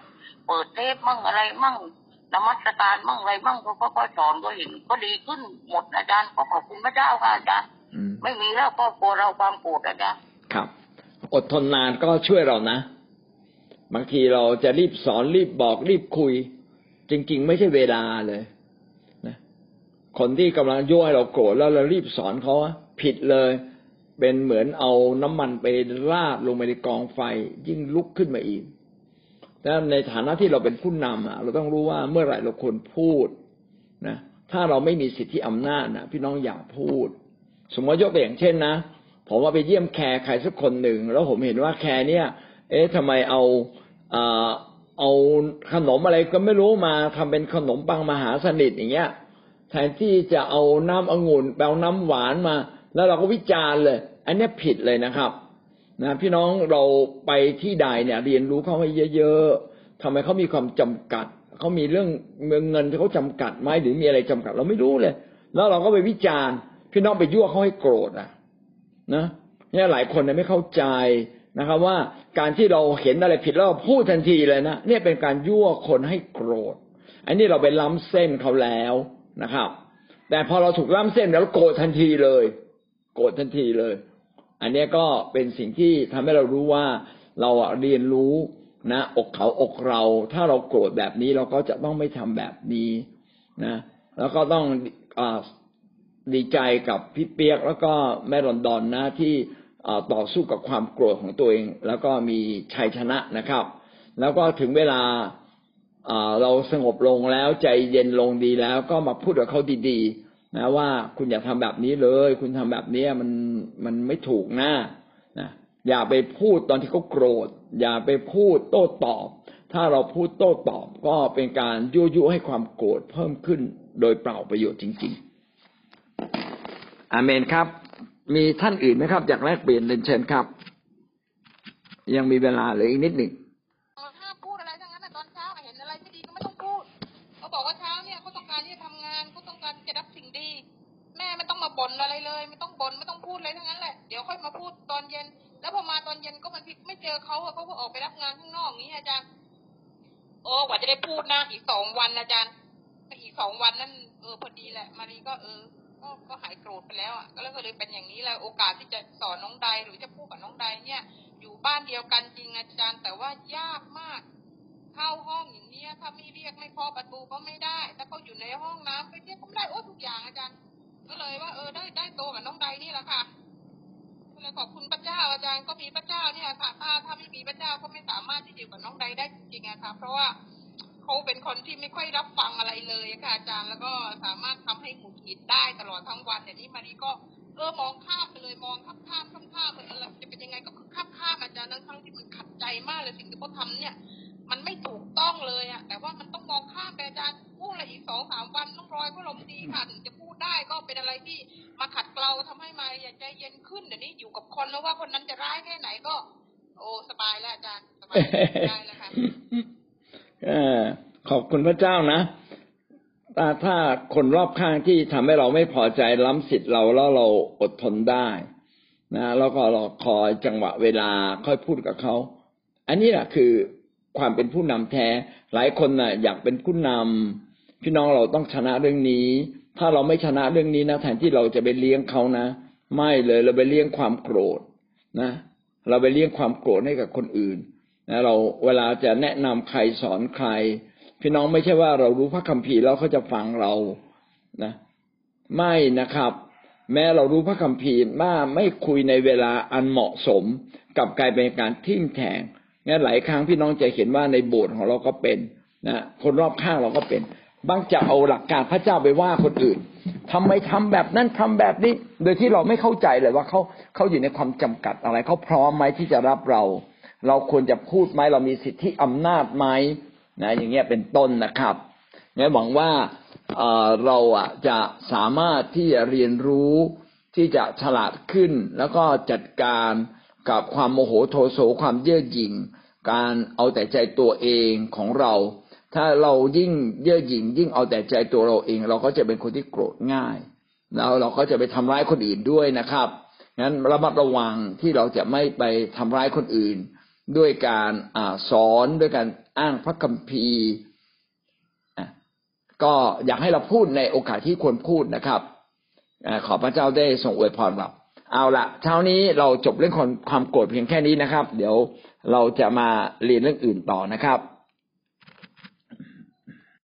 เปิดเทปมั่งอะไรมั่งนมัสการมั่งอะไรมั่งก็ค่อยๆสอนก็เห็น ก็ดีขึ้นหมดอาจารย์ก็ขอบคุณพระเจ้าค่ะอาจารย์ไม่มีแล้วก็กลัวเราความโกรธอาจารย์ครับ อดทนนานก็ช่วยเรานะ บางทีเราจะรีบสอนรีบบอกรีบคุย จริง ๆ ไม่ใช่เวลาเลยคนที่กำลังยั่วให้เราโกรธแล้วเรารีบสอนเขา ผิดเลย เป็นเหมือนเอาน้ำมันไปราดลงไปในกองไฟ ยิ่งลุกขึ้นมาอีกแล้วในฐานะที่เราเป็นผู้นำอะ เราต้องรู้ว่าเมื่อไหร่เราควรพูดนะถ้าเราไม่มีสิทธิอำนาจนะพี่น้องอย่าพูด สมมติยกตัวอย่างเช่นนะผมว่าไปเยี่ยมแคร์ใครสักคนหนึ่งแล้วผมเห็นว่าแคร์เนี่ย เอ๊ะทำไมเอาเอาขนมอะไรก็ไม่รู้มาทำเป็นขนมปังมหาสนิทอย่างเงี้ยแทนที่จะเอาน้ำองุ่นแปลน้ำหวานมา แล้วเราก็วิจารณ์เลย อันนี้ผิดเลยนะครับนะพี่น้องเราไปที่ใดเนี่ย เรียนรู้เขาให้เยอะๆทำไมเขามีความจำกัดเขามีเรื่องเงินที่เขาจำกัดไหมหรือมีอะไรจำกัด เราไม่รู้เลย แล้วเราก็ไปวิจารณ์ พี่น้องไปยั่วเขาให้โกรธอะ นะเนี่ยหลายคนเนี่ยไม่เข้าใจนะครับ ว่าการที่เราเห็นอะไรผิดแล้วเราพูดทันทีเลยนะเนี่ยเป็นการยั่วคนให้โกรธ อันนี้เราไปล้ำเส้นเขาแล้วนะครับ แต่พอเราถูกล้ำเส้นแล้วโกรธทันทีเลย โกรธทันทีเลย อันนี้ก็เป็นสิ่งที่ทำให้เรารู้ว่าเราเรียนรู้นะ อกเขาอกเรา ถ้าเราโกรธแบบนี้เราก็จะต้องไม่ทำแบบนี้นะ แล้วก็ต้องอดีใจกับพี่เปียกแล้วก็แม่รอนดอนนะที่ต่อสู้กับความโกรธของตัวเอง แล้วก็มีชัยชนะนะครับ แล้วก็ถึงเวลาเราสงบลงแล้วใจเย็นลงดีแล้วก็มาพูดกับเขาดีๆ นะว่าคุณอย่าทำแบบนี้เลย คุณทำแบบนี้มันมันไม่ถูกนะนะอย่าไปพูดตอนที่เขาโกรธ อย่าไปพูดโต้ตอบ ถ้าเราพูดโต้ตอบก็เป็นการยั่วยุให้ความโกรธเพิ่มขึ้นโดยเปล่าประโยชน์จริง ๆ อาเมนครับ มีท่านอื่นไหมครับ อยากแลกเปลี่ยนเรียนเชิญครับ ยังมีเวลาเหลืออีกนิดหนึ่ง มาพูดตอนเย็น แล้วพอมาตอนเย็นก็มันไม่เจอเขาเขาก็ออกไปรับงานข้างนอกนี้อาจารย์โอ้กว่าจะได้พูดนะอีกสองวันอาจารย์อีกสองวันนั่นเออพอดีแหละ มารีก็เออก็ก็หายโกรธไปแล้วอะก็เลยเลยเป็นอย่างนี้เลยโอกาสที่จะสอนน้องใดหรือจะพูดกับน้องใดเนี่ย อยู่บ้านเดียวกันจริงอาจารย์ แต่ว่ายากมาก เข้าห้องอย่างเนี้ย ถ้าไม่เรียกไม่เคาะประตูก็ไม่ได้ ถ้าเขาอยู่ในห้องน้ำไปเรียกก็ไม่ได้โอ้ทุกอย่างอาจารย์ ก็เลยว่าเออได้ได้โตกับน้องใดนี่แหละค่ะ ขอบคุณพระเจ้าอาจารย์ก็มีพระเจ้าเนี่ยค่ะถ้าถ้าไม่มีพระเจ้าก็ไม่สามารถที่จะอยู่กับน้องใดได้จริงๆอะค่ะเพราะว่าเขาเป็นคนที่ไม่ค่อยรับฟังอะไรเลยค่ะอาจารย์แล้วก็สามารถทำให้หมุดหงิดได้ตลอดทั้งวันแต่นี่มารีก็เออมองข้ามไปเลยมองข้ามข้ามข้ามข้ามไปอะไรจะเป็นยังไงก็คือข้ามข้ามอาจารย์นั้งทั้งที่มันขัดใจมากเลยสิ่งที่เขาทำเนี่ย มันไม่ถูกต้องเลยอะแต่ว่ามันต้องมองข้ามไปอาจารย์พูดอะไรอีกสองสามวันต้องรอยก็ลมดีค่ะถึงจะพูดได้ก็เป็นอะไรที่มาขัดเกลาทำให้มาอยากใจเย็นขึ้นเดี๋ยวนี้อยู่กับคนแล้วว่าคนนั้นจะร้ายแค่ไหนก็ โอ้สบายแล้วอาจารย์สบายได้แล้วค่ะขอบคุณพระเจ้านะถ้าถ้าคนรอบข้างที่ทำให้เราไม่พอใจล้ำสิทธิ์เราแล้วเราอดทนได้นะแล้วก็รอคอยจังหวะเวลาค่อยพูดกับเขา อันนี้แหละคือ ความเป็นผู้นำแท้ หลายคนนะ่ะ อยากเป็นผู้นำพี่น้องเราต้องชนะเรื่องนี้ ถ้าเราไม่ชนะเรื่องนี้นะแทนที่เราจะไปเลี้ยงเขานะ ไม่เลยเราไปเลี้ยงความโกรธนะ เราไปเลี้ยงความโกรธให้กับคนอื่นนะเราเวลาจะแนะนำใครสอนใคร พี่น้องไม่ใช่ว่าเรารู้พระคัมภีร์แล้วเขาจะฟังเรานะไม่นะครับ แม้เรารู้พระคัมภีร์ว่าไม่คุยในเวลาอันเหมาะสมกับกลายเป็นการทิ่มแทง งั้นหลายครั้งพี่น้องจะเห็นว่าในโบสถ์ของเราก็เป็นนะคนรอบข้างเราก็เป็น บางจะเอาหลักการพระเจ้าไปว่าคนอื่นทำไมทำแบบนั้นทำแบบนี้ โดยที่เราไม่เข้าใจเลยว่าเขาเขาอยู่ในความจำกัดอะไรเขาพร้อมไหมที่จะรับเรา เราควรจะพูดไหมเรามีสิทธิอำนาจไหมนะ อย่างเงี้ยเป็นต้นนะครับงั้นหวังว่าเราอะจะสามารถที่จะเรียนรู้ที่จะฉลาดขึ้นแล้วก็จัดการ กับความโมโหโทโสความเย่อหยิ่ง การเอาแต่ใจตัวเองของเรา ถ้าเรายิ่งเย่อหยิ่ง ยิ่งเอาแต่ใจตัวเราเอง เราก็จะเป็นคนที่โกรธง่าย แล้วเราก็จะไปทำร้ายคนอื่นด้วยนะครับงั้นระมัดระวังที่เราจะไม่ไปทำร้ายคนอื่น ด้วยการอสอนด้วยการอ้างพระคัมภีร์ก็อยากให้เราพูดในโอกาสที่ควรพูดนะครับขอพระเจ้าได้ทรงอวยพรเรา เอาละเช้านี้เราจบเรื่องความโกรธเพียงแค่นี้นะครับ เดี๋ยวเราจะมาเรียนเรื่องอื่นต่อนะครับ